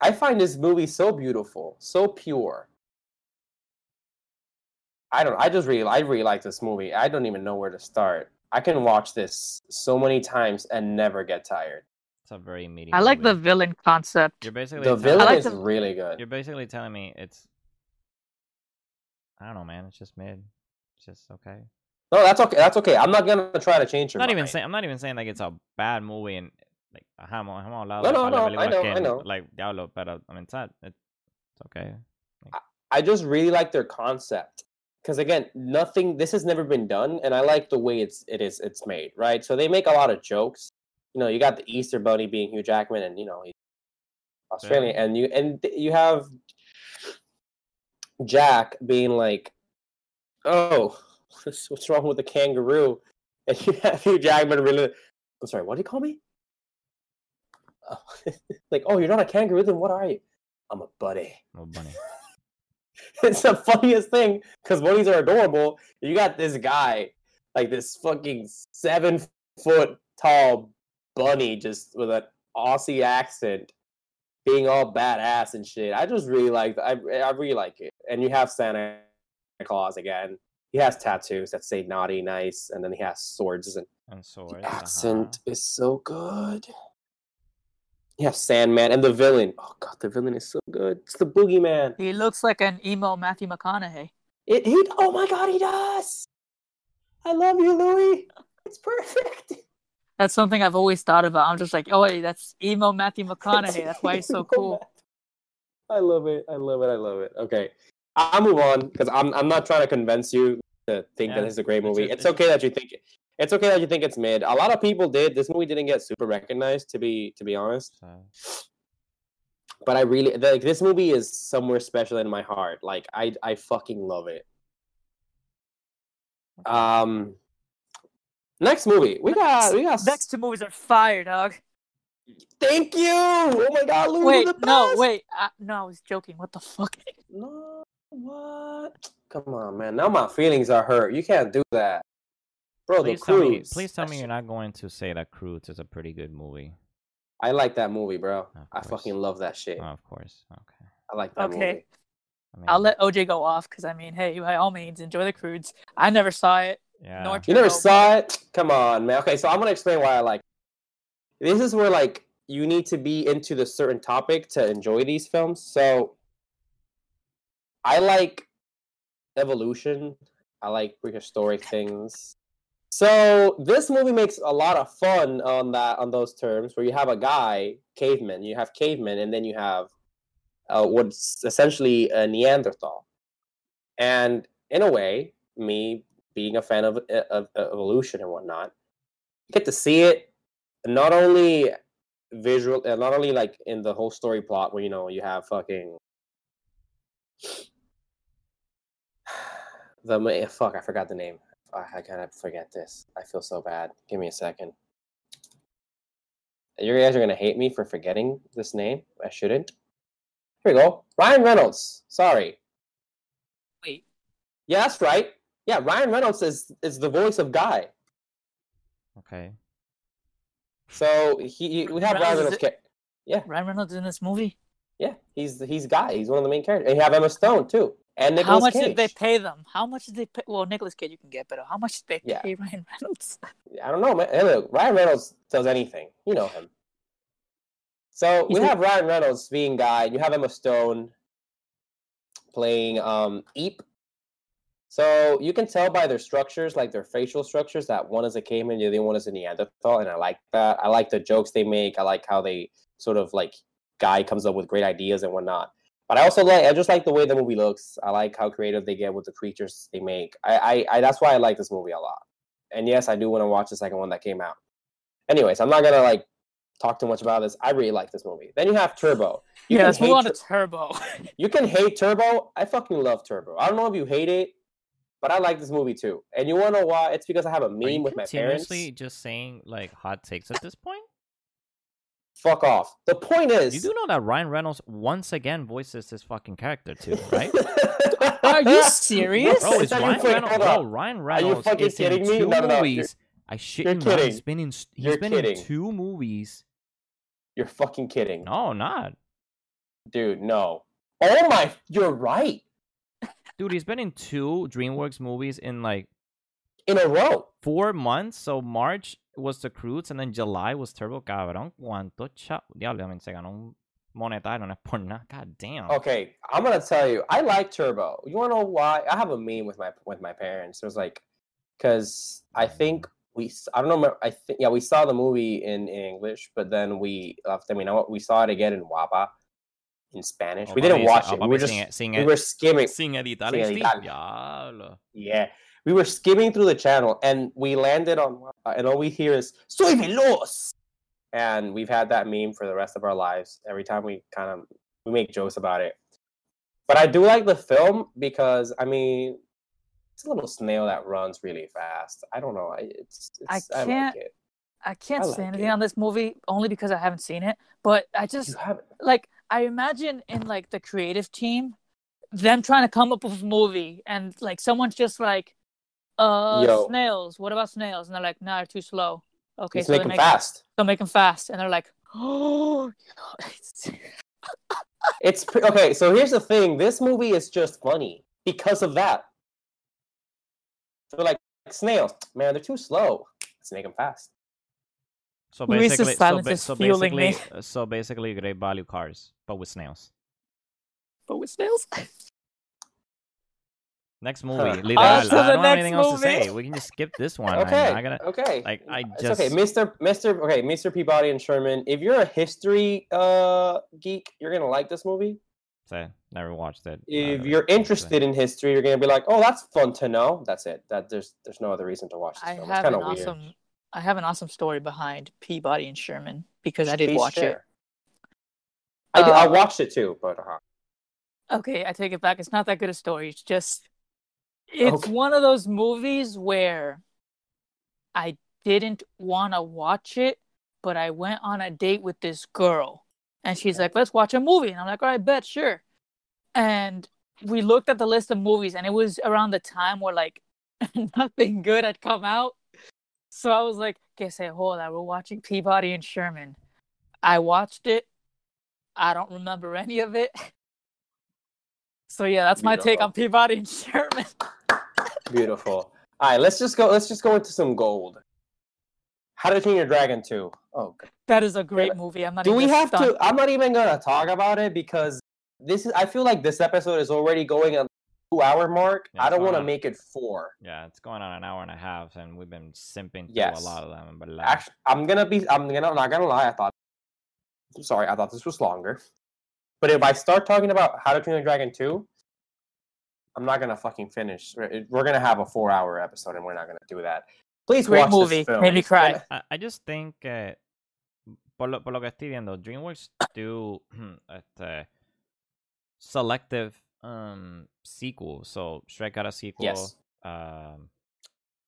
I find this movie so beautiful, so pure. I don't. I just really, I really like this movie. I don't even know where to start. I can watch this so many times and never get tired. It's a very meaty. I like the villain concept. You're basically The telling- villain like is the- really good. You're basically telling me it's. I don't know, man. It's just mid. It's just okay. No, that's okay. That's okay. I'm not gonna try to change your I'm not even mind. saying. I'm not even saying like it's a bad movie and like hemos, hemos hablado No, de no, no, I know, que, I know. like diablo, pero I mean it's not. It's okay. I just really like their concept because again, nothing. This has never been done, and I like the way it's it is it's made. Right, so they make a lot of jokes. You know, you got the Easter Bunny being Hugh Jackman, and you know he's Australian, and you and you have Jack being like, "Oh, what's what's wrong with the kangaroo?" And you have Hugh Jackman really. I'm sorry. What do you call me? Like, oh, you're not a kangaroo. Then what are you? I'm a buddy Oh, bunny. it's the funniest thing because bunnies are adorable. You got this guy, like this fucking seven foot tall bunny, just with an Aussie accent, being all badass and shit. I just really like. I I really like it. And you have Santa Claus again. He has tattoos that say naughty, nice, and then he has swords and And swords. the uh-huh. accent is so good. Have Sandman and the villain. Oh god, the villain is so good. It's the boogeyman. He looks like an emo Matthew McConaughey. It he oh my god, he does. I love you, Louis. It's perfect. That's something I've always thought about. I'm just like, oh wait, that's emo Matthew McConaughey. That's why he's so cool. I love it. I love it. I love it. Okay. I'll move on because I'm I'm not trying to convince you to think that Yeah, this is a great movie. It's it's okay that you think it. It's okay that you think it's mid. A lot of people did. This movie didn't get super recognized, to be to be honest. So, But I really like this movie is somewhere special in my heart. Like I I fucking love it. Um, next movie we got we got. Next two movies are fire, dog. Thank you. Oh my god, Louis, Wait, you're no, wait. I, no, I was joking. What the fuck? No, what? Come on, man. Now my feelings are hurt. You can't do that, bro. please the tell me. Please tell me you're not going to say that Croods is a pretty good movie. I like that movie, bro. I fucking love that shit. Oh, of course. Okay. I like that Okay. movie. I mean, I'll let OJ go off because I mean, hey, by all means, enjoy the Croods. I never saw it. Yeah. nor You never saw it? Come on, man. Okay, so I'm gonna explain why I like. It. This is where like you need to be into the certain topic to enjoy these films. So I like evolution. I like prehistoric things. So this movie makes a lot of fun on that on those terms where you have a guy, caveman, you have caveman, and then you have uh, what's essentially a Neanderthal. And in a way, me being a fan of, uh, of, of evolution and whatnot, you get to see it not only visual, uh, not only like in the whole story plot where you know you have fucking the fuck I forgot the name. I, I gotta forget this. I feel so bad. Give me a second. You guys are gonna hate me for forgetting this name. I shouldn't. Here we go. Ryan Reynolds. Sorry. Wait, Yeah, that's right. Yeah, Ryan Reynolds is is the voice of Guy. Okay. So he we have Reynolds Ryan is Reynolds. Ca- Ryan Reynolds in this movie. yeah, he's he's Guy. He's one of the main characters. And you have Emma Stone too, and Nicolas how much Cage. did they pay them? How much did they pay? Well, Nicolas Cage you can get, but how much did they Yeah. pay Ryan Reynolds? I don't know, man. Ryan Reynolds does anything. You know him. So we He's a- have Ryan Reynolds being Guy. You have Emma Stone playing um Eep. So you can tell by their structures, like their facial structures, that one is a caveman, the other one is a Neanderthal, and I like that. I like the jokes they make. I like how they sort of like Guy comes up with great ideas and whatnot. But I also like I just like the way the movie looks. I like how creative they get with the creatures they make. I I, I that's why I like this movie a lot. And yes, I do want to watch the second one that came out. Anyways, I'm not gonna like talk too much about this. I really like this movie. Then you have Turbo. You yeah, can let's move hate on to Turbo. you can hate Turbo. I fucking love Turbo. I don't know if you hate it, but I like this movie too. And you wanna know why? It's because I have a Are you meme with my parents. continuously just saying like hot takes at this point? Fuck off. The point is You do know that Ryan Reynolds once again voices his fucking character too, right? Are you serious? Bro, it's Are you Ryan fucking- Reynolds. hold Bro, up. Ryan you Reynolds fucking is in kidding me? two No, no, no, you're- movies. I shit you're you not. He's kidding. been in. He's You're been kidding. in two movies. You're fucking kidding. No, not. Dude, no. Oh my you're right. Dude, he's been in two DreamWorks movies in like In a row. four months. So March was The Croods and then July was Turbo. Cabrón, cuánto. Diablo, I mean, se ganó un monetario, no es por nada. God damn. Okay, I'm gonna tell you, I like Turbo. You wanna know why? I have a meme with my with my parents. It was like, because I think we, I don't know, I think yeah, we saw the movie in, in English, but then we, uh, I mean, we saw it again in Wapa, in Spanish. Oh, we didn't watch it. oh, We were just, sin, sin, we were skimming. sin editar sin editar. Diablo. Yeah, we were skimming through the channel, and we landed on, Wapa, and all we hear is "Soy veloz," and we've had that meme for the rest of our lives. Every time we kind of we make jokes about it. But I do like the film because I mean, it's a little snail that runs really fast. I don't know. I it's, I it's I, can't- like it. I can't I say anything it. on this movie only because I haven't seen it. But I just like I imagine in like the creative team, them trying to come up with a movie and like someone's just like, uh, Yo. snails. What about snails? And they're like, nah, they're too slow. Okay, Let's so make they them make fast. so make them fast, and they're like, oh, It's pre- okay. So here's the thing: this movie is just funny because of that. They're like snails, man. They're too slow. Let's make them fast. So basically, so, silence ba- is so fueling me. basically, uh, so basically, great value cars, but with snails. but with snails. Next Huh. movie, On literal. to I don't have next anything else to say. We can just skip this one. Okay. I'm not gonna. okay. like, I It's just- okay, Mr. Mr. Okay, Mr. Peabody and Sherman. If you're a history uh geek, you're gonna like this movie. Say, never watched it. If uh, you're interested in history, you're gonna be like, "Oh, that's fun to know." That's it. That there's there's no other reason to watch this I film. It's have kind an of weird. awesome. I have an awesome story behind Peabody and Sherman because I did Please watch it. share. I, did, I Uh, watched it too, but uh, Okay, I take it back. It's not that good a story. It's just it's Okay. one of those movies where I didn't want to watch it, but I went on a date with this girl. And she's like, "Let's watch a movie." And I'm like, "All right, bet, sure." And we looked at the list of movies and it was around the time where like nothing good had come out. So I was like, que se joda, we're watching Peabody and Sherman. I watched it. I don't remember any of it. So yeah, that's my take on Peabody and Sherman. Beautiful. All right, let's just go. Let's just go into some gold. How to Train Your Dragon 2. Oh, God. That is a great movie. I'm not do we even have stunned. to? I'm not even gonna talk about it because this is. I feel like this episode is already going on two hour mark. Yeah, I don't want to make it four. Yeah, it's going on an hour and a half, and we've been simping through Yes. a lot of them. But Actually, I'm gonna be. I'm gonna. I'm not gonna lie. I thought. I'm sorry. I thought this was longer. But if I start talking about How to Train Your Dragon 2, I'm not gonna fucking finish. We're we're gonna have a four hour episode, and we're not gonna do that. Please Great watch movie. This film. Made me cry. I, I just think que por lo, por lo que estoy viendo, DreamWorks do este, selective um sequels. So Shrek got a sequel. Yes. Um,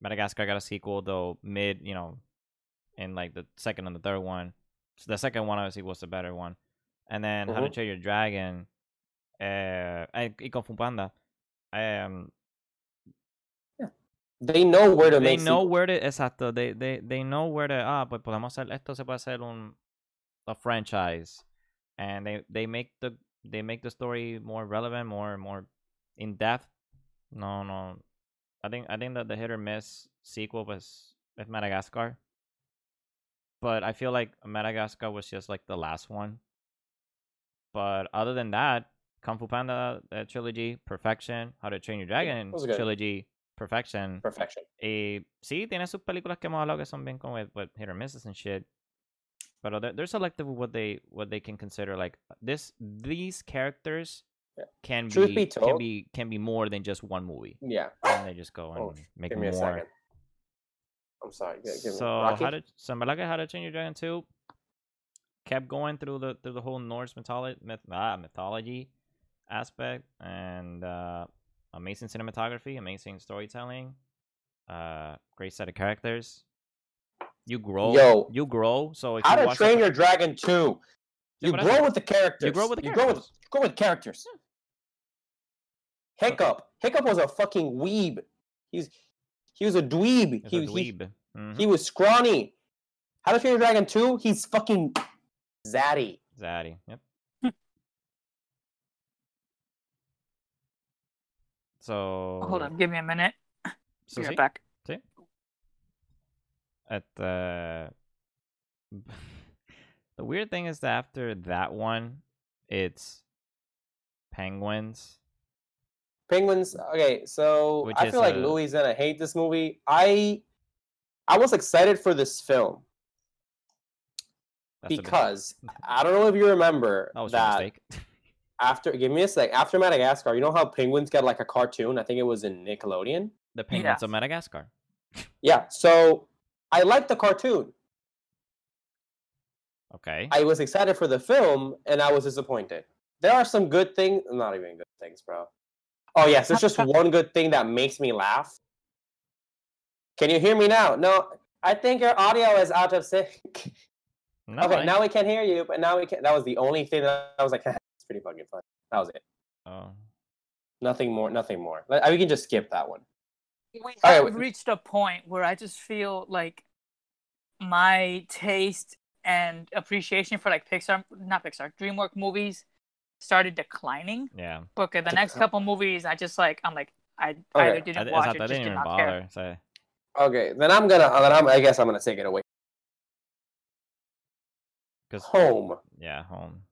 Madagascar got a sequel, though mid, you know, in like the second and the third one. So the second one obviously was the better one. And then How to Mhm. Train Your Dragon, uh, y y Kung Fu Panda. Um, yeah. They know where to make they make. know where to exacto they, they they know where to ah pues podemos hacer esto se puede hacer un a franchise. And they they make the they make the story more relevant more more in depth. No no. I think i think that the hit or miss sequel was with madagascar. But i feel like madagascar was just like the last one. But other than that kung fu panda uh, trilogy perfection how to train your dragon good. trilogy perfection perfection. Eh, sí, tiene sus películas que hemos hablado que son bien como with, with hit or misses and shit. But they're, they're selective with what they what they can consider like this. These characters Yeah. can Truth be, be can be can be more than just one movie, Yeah. and they just go and Oh, make Give me a more. second. I'm sorry. gi- Give So Rocky? how did so like how to Train Your Dragon two kept going through the through the whole Norse mythology myth, ah, mythology aspect and uh, amazing cinematography, amazing storytelling, uh, great set of characters. You grow, Yo. you grow. So if How you to Train Your Dragon 2. You grow with the characters. You grow with the You grow with, characters. grow with characters. Hiccup. Hiccup was a fucking weeb. He's he was a dweeb. He, a he, dweeb. Mhm. he was scrawny. How to Train Your Dragon 2? He's fucking zaddy. Zaddy. Yep. So Hold on, give me a minute. So Be right see? back. at the uh, the weird thing is that after that one it's penguins Penguins. Okay, so Which I is feel like a- Luis is gonna hate this movie. I I was excited for this film That's because I don't know if you remember that was your that mistake after give me a sec after Madagascar, you know how penguins get like a cartoon? I think it was in Nickelodeon. the penguins Yeah. of madagascar Yeah, so I liked the cartoon. okay I was excited for the film, and I was disappointed. There are some good things, not even good things, bro. Oh yes, there's just one good thing that makes me laugh. Can you hear me now? No, I think your audio is out of sync. no, okay, I- now we can hear you, but now we can. That was the only thing that I was like, it's pretty fucking fun. That was it. oh. Nothing more. Nothing more. Like, We can just skip that one. We right, have wait. reached a point where I just feel like my taste and appreciation for like Pixar, not Pixar, DreamWorks movies started declining. yeah Because uh, the next couple movies, I just like, I'm like, I Okay. either I, didn't I, watch thought it, I just didn't did even not care. bother so Okay, then I'm gonna. Then I'm. I guess I'm gonna take it away. because Home. yeah home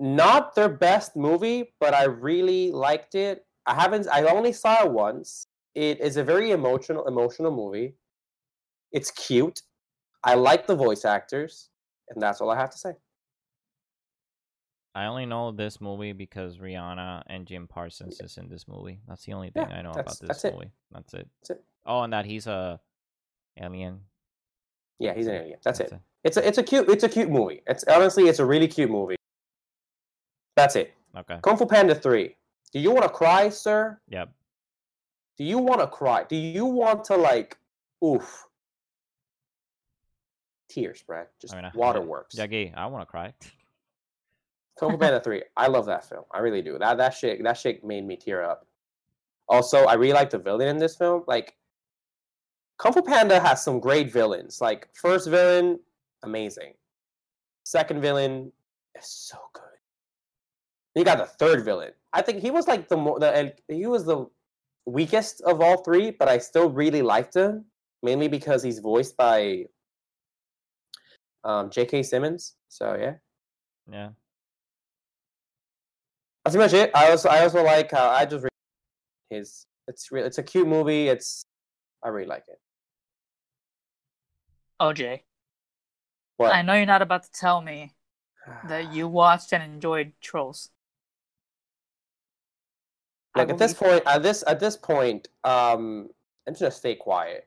not their best movie, but I really liked it. I haven't. I only saw it once. It is a very emotional, emotional movie. It's cute. I like the voice actors, and that's all I have to say. I only know this movie because Rihanna and Jim Parsons is in this movie. That's the only Yeah, thing I know about this that's it. movie. That's it. That's it. Oh, and that he's a alien. Yeah, he's an alien. That's, That's it. It's a. It's a cute. It's a cute movie. It's honestly, it's a really cute movie. That's it. Okay. Kung Fu Panda Three. Do you want to cry, sir? Yep. Do you want to cry? Do you want to like, oof? Tears, Brad. Just I mean, I- waterworks. Jaggy, I want to cry. Kung Fu Panda Three. I love that film. I really do. That that shit that shit made me tear up. Also, I really like the villain in this film. Like, Kung Fu Panda has some great villains. Like, first villain, amazing. Second villain is so good. You got the third villain. I think he was like the more the and he was the weakest of all three, but I still really liked him mainly because he's voiced by um, J.K. Simmons. So yeah. Yeah. That's pretty much it. I also I also like how I just re- his it's re- it's a cute movie. It's I really like it. OJ, What? I know you're not about to tell me that you watched and enjoyed Trolls. I Look at this point. At this at this point, um, I'm just gonna stay quiet.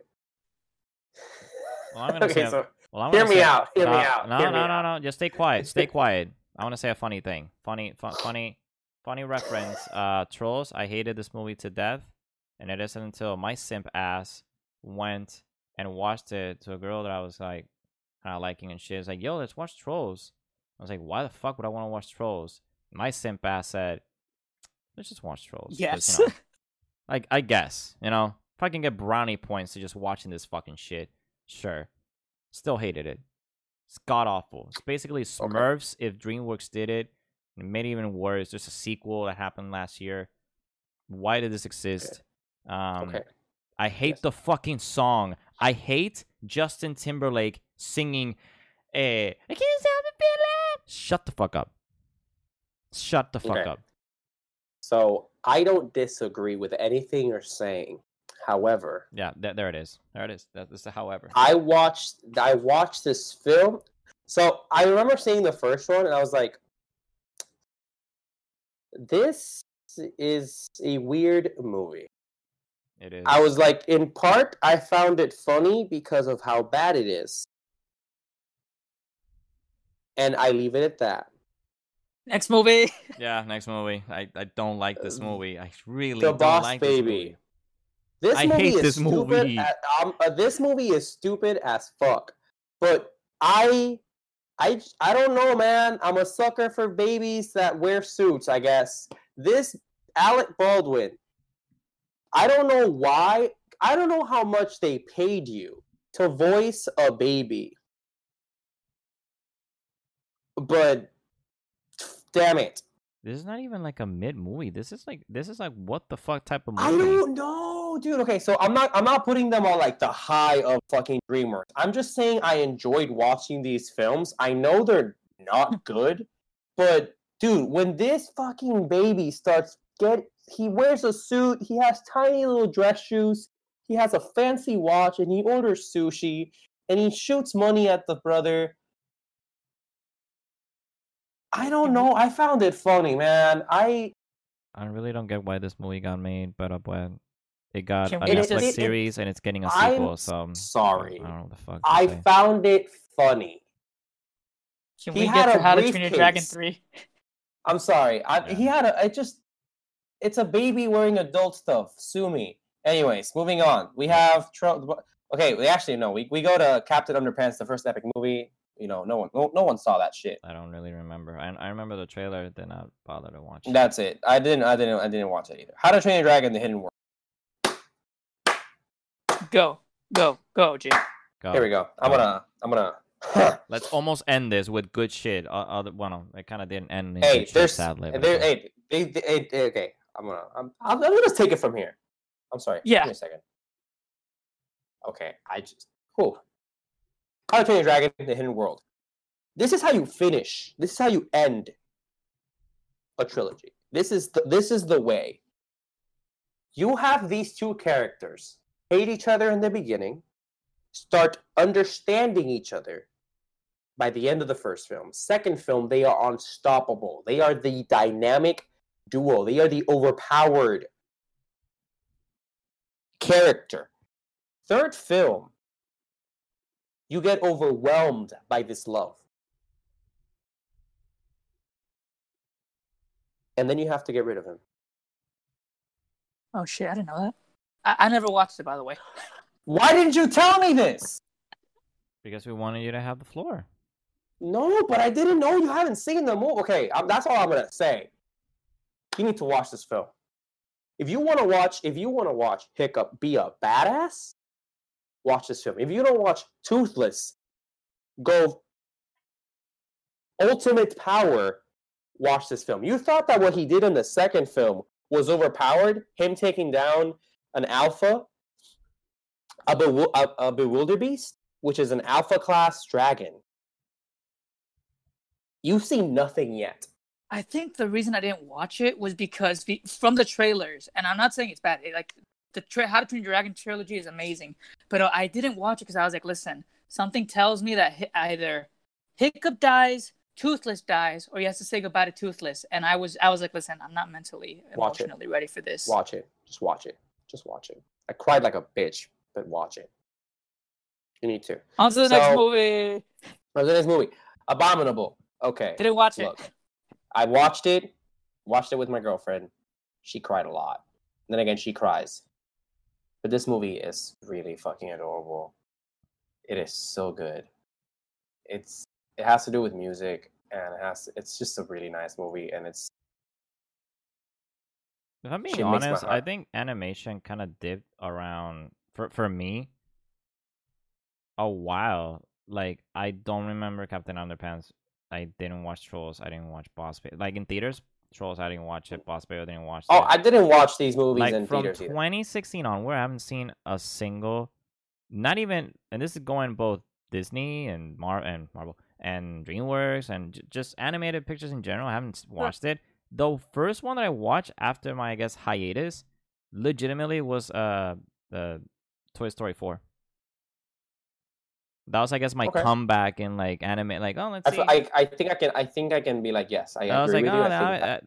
Well, I'm gonna okay, say- so Well, I'm hear gonna me say- out. Hear me Uh, out. No, hear no, me no, no. Just stay quiet. Stay quiet. I want to say a funny thing. Funny, fu- funny, funny reference. Uh, Trolls. I hated this movie to death, and it isn't until my simp ass went and watched it to a girl that I was like kind of liking and shit. It's like, yo, let's watch Trolls. I was like, why the fuck would I want to watch Trolls? My simp ass said, let's just watch trolls. Yes. You know, like I guess you know if I can get brownie points to just watching this fucking shit, sure. Still hated it. It's god awful. It's basically Smurfs if DreamWorks did it. And it made it even worse. There's a sequel that happened last year. Why did this exist? Um, okay. I hate Yes. the fucking song. I hate Justin Timberlake singing. Eh, I can't stop it feeling. Shut the fuck up. Shut the fuck Okay. up. So I don't disagree with anything you're saying. However, Yeah, th- there it is. There it is. That- That's the however. I watched I watched this film. So I remember seeing the first one and I was like this is a weird movie. It is. I was like, in part, I found it funny because of how bad it is. And I leave it at that. Next movie. Yeah, next movie. I, I don't like this Uh, movie. I really The don't Boss like Baby. This movie. This I movie hate is this stupid. movie. At, um, uh, this movie is stupid as fuck. But I, I, I don't know, man. I'm a sucker for babies that wear suits. I guess this Alec Baldwin. I don't know why. I don't know how much they paid you to voice a baby. But damn it. This is not even like a mid movie. This is like this is like what the fuck type of movie? I don't know, dude. Okay, so I'm not I'm not putting them on like the high of fucking DreamWorks. I'm just saying I enjoyed watching these films. I know they're not good, but dude, when this fucking baby starts get he wears a suit, he has tiny little dress shoes, he has a fancy watch, and he orders sushi, and he shoots money at the brother. I don't know. I found it funny, man. I I really don't get why this movie got made, but uh, when it got Can a we It- Netflix it- it- series and it's getting a I'm sequel, so um, sorry. I don't know what the fuck. I say. found it funny. Can He we had get a to How to Train Your Dragon 3? I'm sorry. I, Yeah. He had a. It just. It's a baby wearing adult stuff. Sue me. Anyways, moving on. We have. Tro- okay, we actually no. We, we go to Captain Underpants, the first epic movie. You know, no one no, no one saw that shit. I don't really remember. I, I remember the trailer, did not bother to watch. it. That's it. I didn't. I didn't. I didn't watch it either. How to Train Your Dragon: The Hidden World. Go, go, go, Jim. Go. Here we go. I'm Go. gonna. I'm gonna. Let's almost end this with good shit. Uh, other, well, no, it kind of didn't end. In hey, good shit, there's. sadly. There, hey, they, they, hey, hey, okay. I'm gonna. I'm. I'm, I'm gonna just take it from here. I'm sorry. Yeah. Give me a second. Okay. I just. Whew. How to Train Your Dragon: The Hidden World. This is how you finish. This is how you end a trilogy. This is the, this is the way. You have these two characters hate each other in the beginning, start understanding each other by the end of the first film. Second film, they are unstoppable. They are the dynamic duo. They are the overpowered character. Third film, you get overwhelmed by this love. And then you have to get rid of him. Oh shit, I didn't know that. I, I never watched it, by the way. Why didn't you tell me this? Because we wanted you to have the floor. No, but I didn't know you haven't seen the movie. Okay, um, that's all I'm gonna say. You need to watch this film. If you want to watch, if you want to watch Hiccup be a badass, watch this film. If you don't watch Toothless, go Ultimate Power. Watch this film. You thought that what he did in the second film was overpowered, him taking down an alpha, a, bewu- a, a which is an alpha class dragon. You've seen nothing yet. I think the reason I didn't watch it was because the, from the trailers, and I'm not saying it's bad. It, like the tra- How to Train Your Dragon trilogy is amazing, but uh, I didn't watch it because I was like, listen, something tells me that hi- either Hiccup dies, Toothless dies, or he has to say goodbye to Toothless. And I was, I was like, listen, I'm not mentally, Watch it. emotionally ready for this. Watch it. Just watch it. Just watch it. I cried like a bitch, but watch it. You need to. On to the next So- movie. Look at this movie. Abominable. Okay. Didn't watch it. Look, I watched it. Watched it with my girlfriend. She cried a lot. then again, she cries. But this movie is really fucking adorable. It is so good. It's it has to do with music and it has it's just a really nice movie and it's If I'm being Shit makes my honest, I think animation kind of dipped around for for me a while. Like I don't remember Captain Underpants. I didn't watch Trolls. I didn't watch Boss Baby. Like in theaters, Trolls. I didn't watch it. Boss Baby. I didn't watch. Oh. I didn't watch these movies like in from theaters either. 2016 onward, I haven't seen a single, not even, and this is going both Disney and Mar and Marvel and DreamWorks and j- just animated pictures in general. I haven't watched it. The first one that I watched after my I guess hiatus, legitimately was uh the Toy Story 4. That was I guess my Okay. comeback in like anime. Like oh let's I, see. I, I think I can I think I can be like yes I, I was agree like, with oh, you. I I, think that-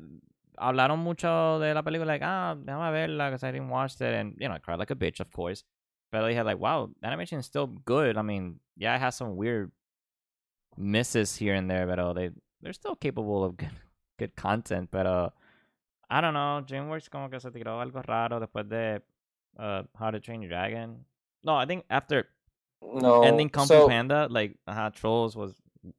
hablaron mucho de la película, like, ah, déjame verla, because I didn't watch it, and, you know, I cried like a bitch, of course. But they had like, wow, animation is still good. I mean, yeah, it has some weird misses here and there, but uh, they, they're still capable of good, good content, but uh, I don't know, DreamWorks como que se tiró algo raro después de uh, How to Train Your Dragon. No, I think after No. ending Kung so, Panda, like uh, Trolls was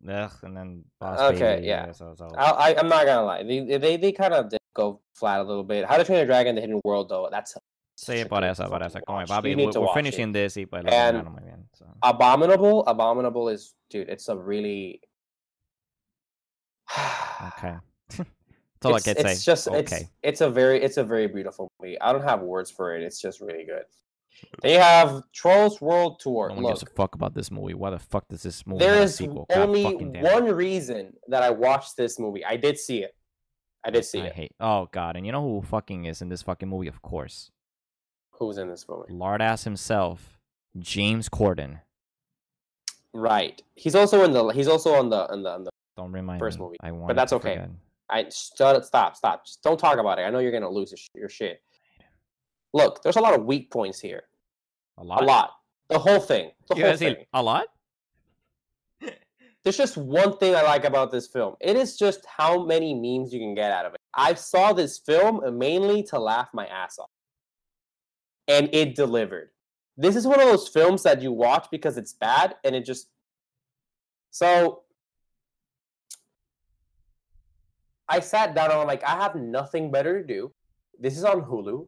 ugh, and then Boss Okay, Baby, yeah. So, I, I, I'm not gonna lie. They they, they kind of did go flat a little bit. How to Train Your Dragon: The Hidden World, though, that's sí, por eso, por eso. Como watch. papi, You need we're, we're watch it. finishing this y pues And- bien. So. Abominable, Abominable is dude. It's a really Okay. That's all it's, I can say. it's just okay. it's it's a very it's a very beautiful movie. I don't have words for it. It's just really good. Then you have Trolls World Tour. no one Look, gives a fuck about this movie. Why the fuck does this movie there is only fucking damn it. one reason that I watched this movie. I did see it. I did see I it. hate. Oh god, and you know who fucking is in this fucking movie? Of course, Who's in this movie? lard ass himself, James Corden. Right. He's also in the. He's also on the on the on the. Don't remind First me. movie, I want. But that's okay. I stop stop stop. Just don't talk about it. I know you're gonna lose your shit. Look, there's a lot of weak points here. A lot. A lot. The whole thing. The You whole thing. a lot? There's just one thing I like about this film. It is just how many memes you can get out of it. I saw this film mainly to laugh my ass off. And it delivered. This is one of those films that you watch because it's bad and it just So I sat down and I'm like, I have nothing better to do. This is on Hulu.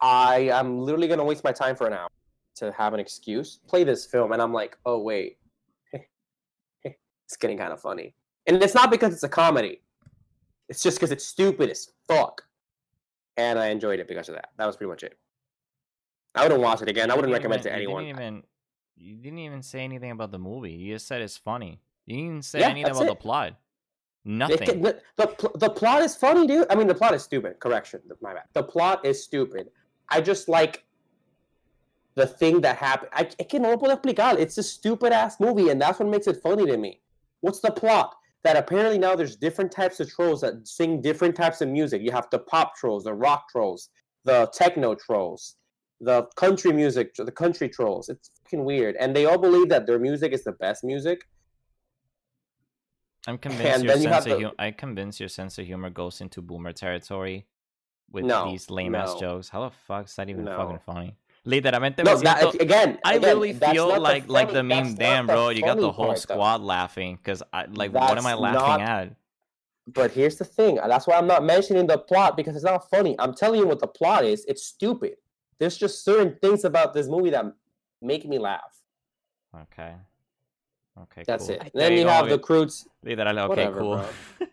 I am literally gonna waste my time for an hour to have an excuse. Play this film, and I'm like, oh wait, it's getting kind of funny. And it's not because it's a comedy. It's just because it's stupid as fuck. And I enjoyed it because of that. That was pretty much it. I wouldn't watch it again. I wouldn't recommend it even- to you anyone. Didn't even, you didn't even say anything about the movie. You just said it's funny. You didn't even say Yeah, anything about it. the plot. It Nothing. can- the, the, the plot is funny, dude. I mean, the plot is stupid. Correction, my bad. The plot is stupid. I just like the thing that happened. I, I can no puedo explicar. It's a stupid ass movie, and that's what makes it funny to me. What's the plot? That apparently now there's different types of trolls that sing different types of music. You have the pop trolls, the rock trolls, the techno trolls, the country music, the country trolls. It's fucking weird, and they all believe that their music is the best music. I'm convinced And your then you have sense of the- hu- I convinced your sense of humor goes into boomer territory with No, these lame ass jokes. How the fuck is that even No. fucking funny? Literalmente me No, that, siento- again, I again, literally feel not like like the funny- meme. that's not Damn, the bro, you got the whole part, though. squad laughing because I like what am I laughing not- at? But here's the thing. Uh, that's why I'm not mentioning the plot because it's not funny. I'm telling you what the plot is. It's stupid. There's just certain things about this movie that make me laugh. Okay. Okay. That's cool. it. I- then There you go, have the it- Croods. Literal, okay, Whatever, cool.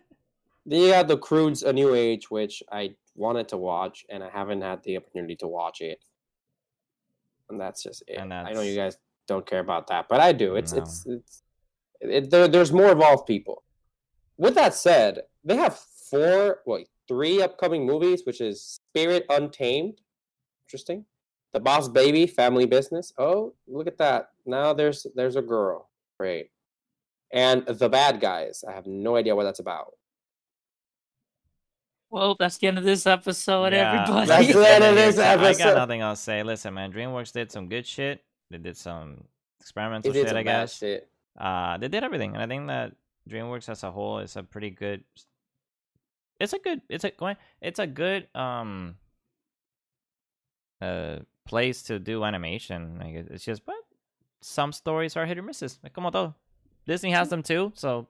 Then you have the Croods: A New Age, which I wanted to watch and I haven't had the opportunity to watch it. And that's just it. And I know you guys don't care about that, but I do. It's No. it's it's it, there, there's more evolved people. With that said, they have four, wait, three upcoming movies, which is Spirit Untamed, interesting. The Boss Baby, Family Business. Oh, look at that! Now there's there's a girl. Great. And The Bad Guys. I have no idea what that's about. Well, that's the end of this episode, Yeah, everybody. That's the end of this episode. I got nothing else to say. Listen, man, DreamWorks did some good shit. They did some experimental did shit, some I guess. shit. Uh, they did everything, and I think that DreamWorks as a whole is a pretty good. It's a good. It's a going. It's a good um. Uh, place to do animation. Like it- it's just, but some stories are hit or misses. Like como todo. Disney has them too, so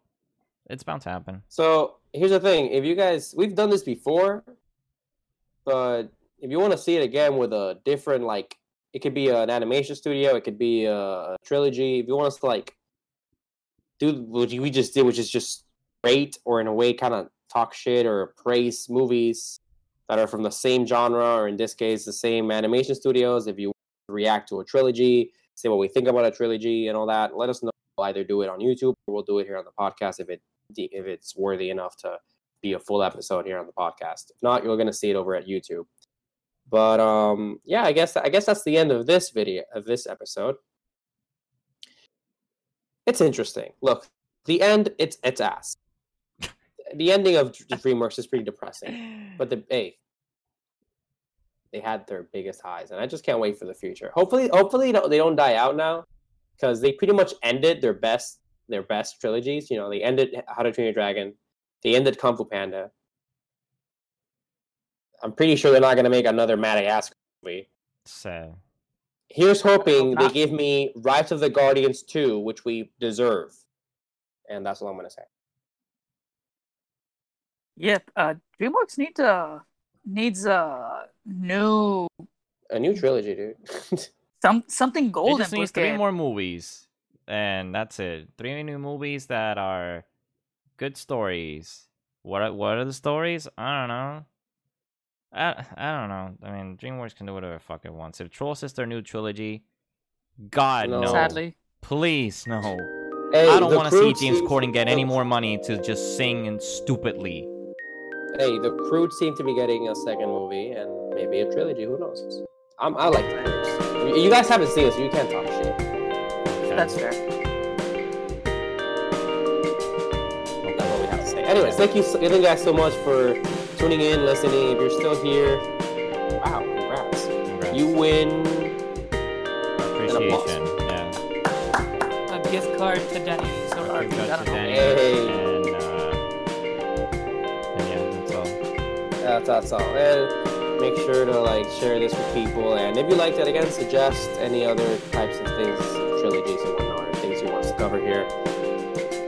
it's bound to happen. So here's the thing: if you guys, we've done this before, but if you want to see it again with a different, like, it could be an animation studio, it could be a, trilogy. If you want us to like do what we just did, which is just rate or in a way kind of talk shit or praise movies that are from the same genre, or in this case, the same animation studios. If you react to a trilogy, say what we think about a trilogy and all that, let us know. We'll either do it on YouTube or we'll do it here on the podcast if it if it's worthy enough to be a full episode here on the podcast. If not, you're gonna see it over at YouTube. But um, yeah, I guess I guess that's the end of this video of this episode. It's interesting. Look, the end. It's it's ass. the ending of DreamWorks is pretty depressing. But the hey, they had their biggest highs, and I just can't wait for the future. Hopefully, hopefully they don't die out now, because they pretty much ended their best their best trilogies. You know, they ended How to Train Your Dragon, they ended Kung Fu Panda. I'm pretty sure they're not going to make another Madagascar movie. So Here's hoping they give me Rise of the Guardians 2, which we deserve. And that's all I'm going to say. Yep. Uh, DreamWorks needs a needs a new A new trilogy, dude. some something it golden. just needs three more movies, and that's it. Three new movies that are good stories. What are, what are the stories? I don't know. I I don't know. I mean, DreamWorks can do whatever the fuck it wants. If Troll Sister new trilogy, God no, No. Sadly, please no. Hey, I don't want to see James Corden get any more money to just sing and stupidly. Hey, the Croods seem to be getting a second movie and maybe a trilogy. Who knows? I'm, I like the Croods. You- You guys haven't seen it, so you can't talk shit. Okay. that's fair. That's all we have to say. Anyways, thank you, so, thank you guys so much for tuning in, listening. If you're still here, wow, congrats. Congrats. You win. appreciation. Yeah. A gift card to Denny's or Give Arby's. that I to don't know. Danny, Hey. and, uh, and yeah, that's all. That's, that's all. And make sure to like share this with people. And if you liked it, again, suggest any other types of things, trilogies and whatnot, or things you want us to cover here.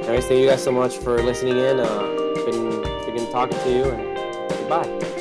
Anyways, thank you guys so much for listening in. Uh, been been talking to you, and goodbye.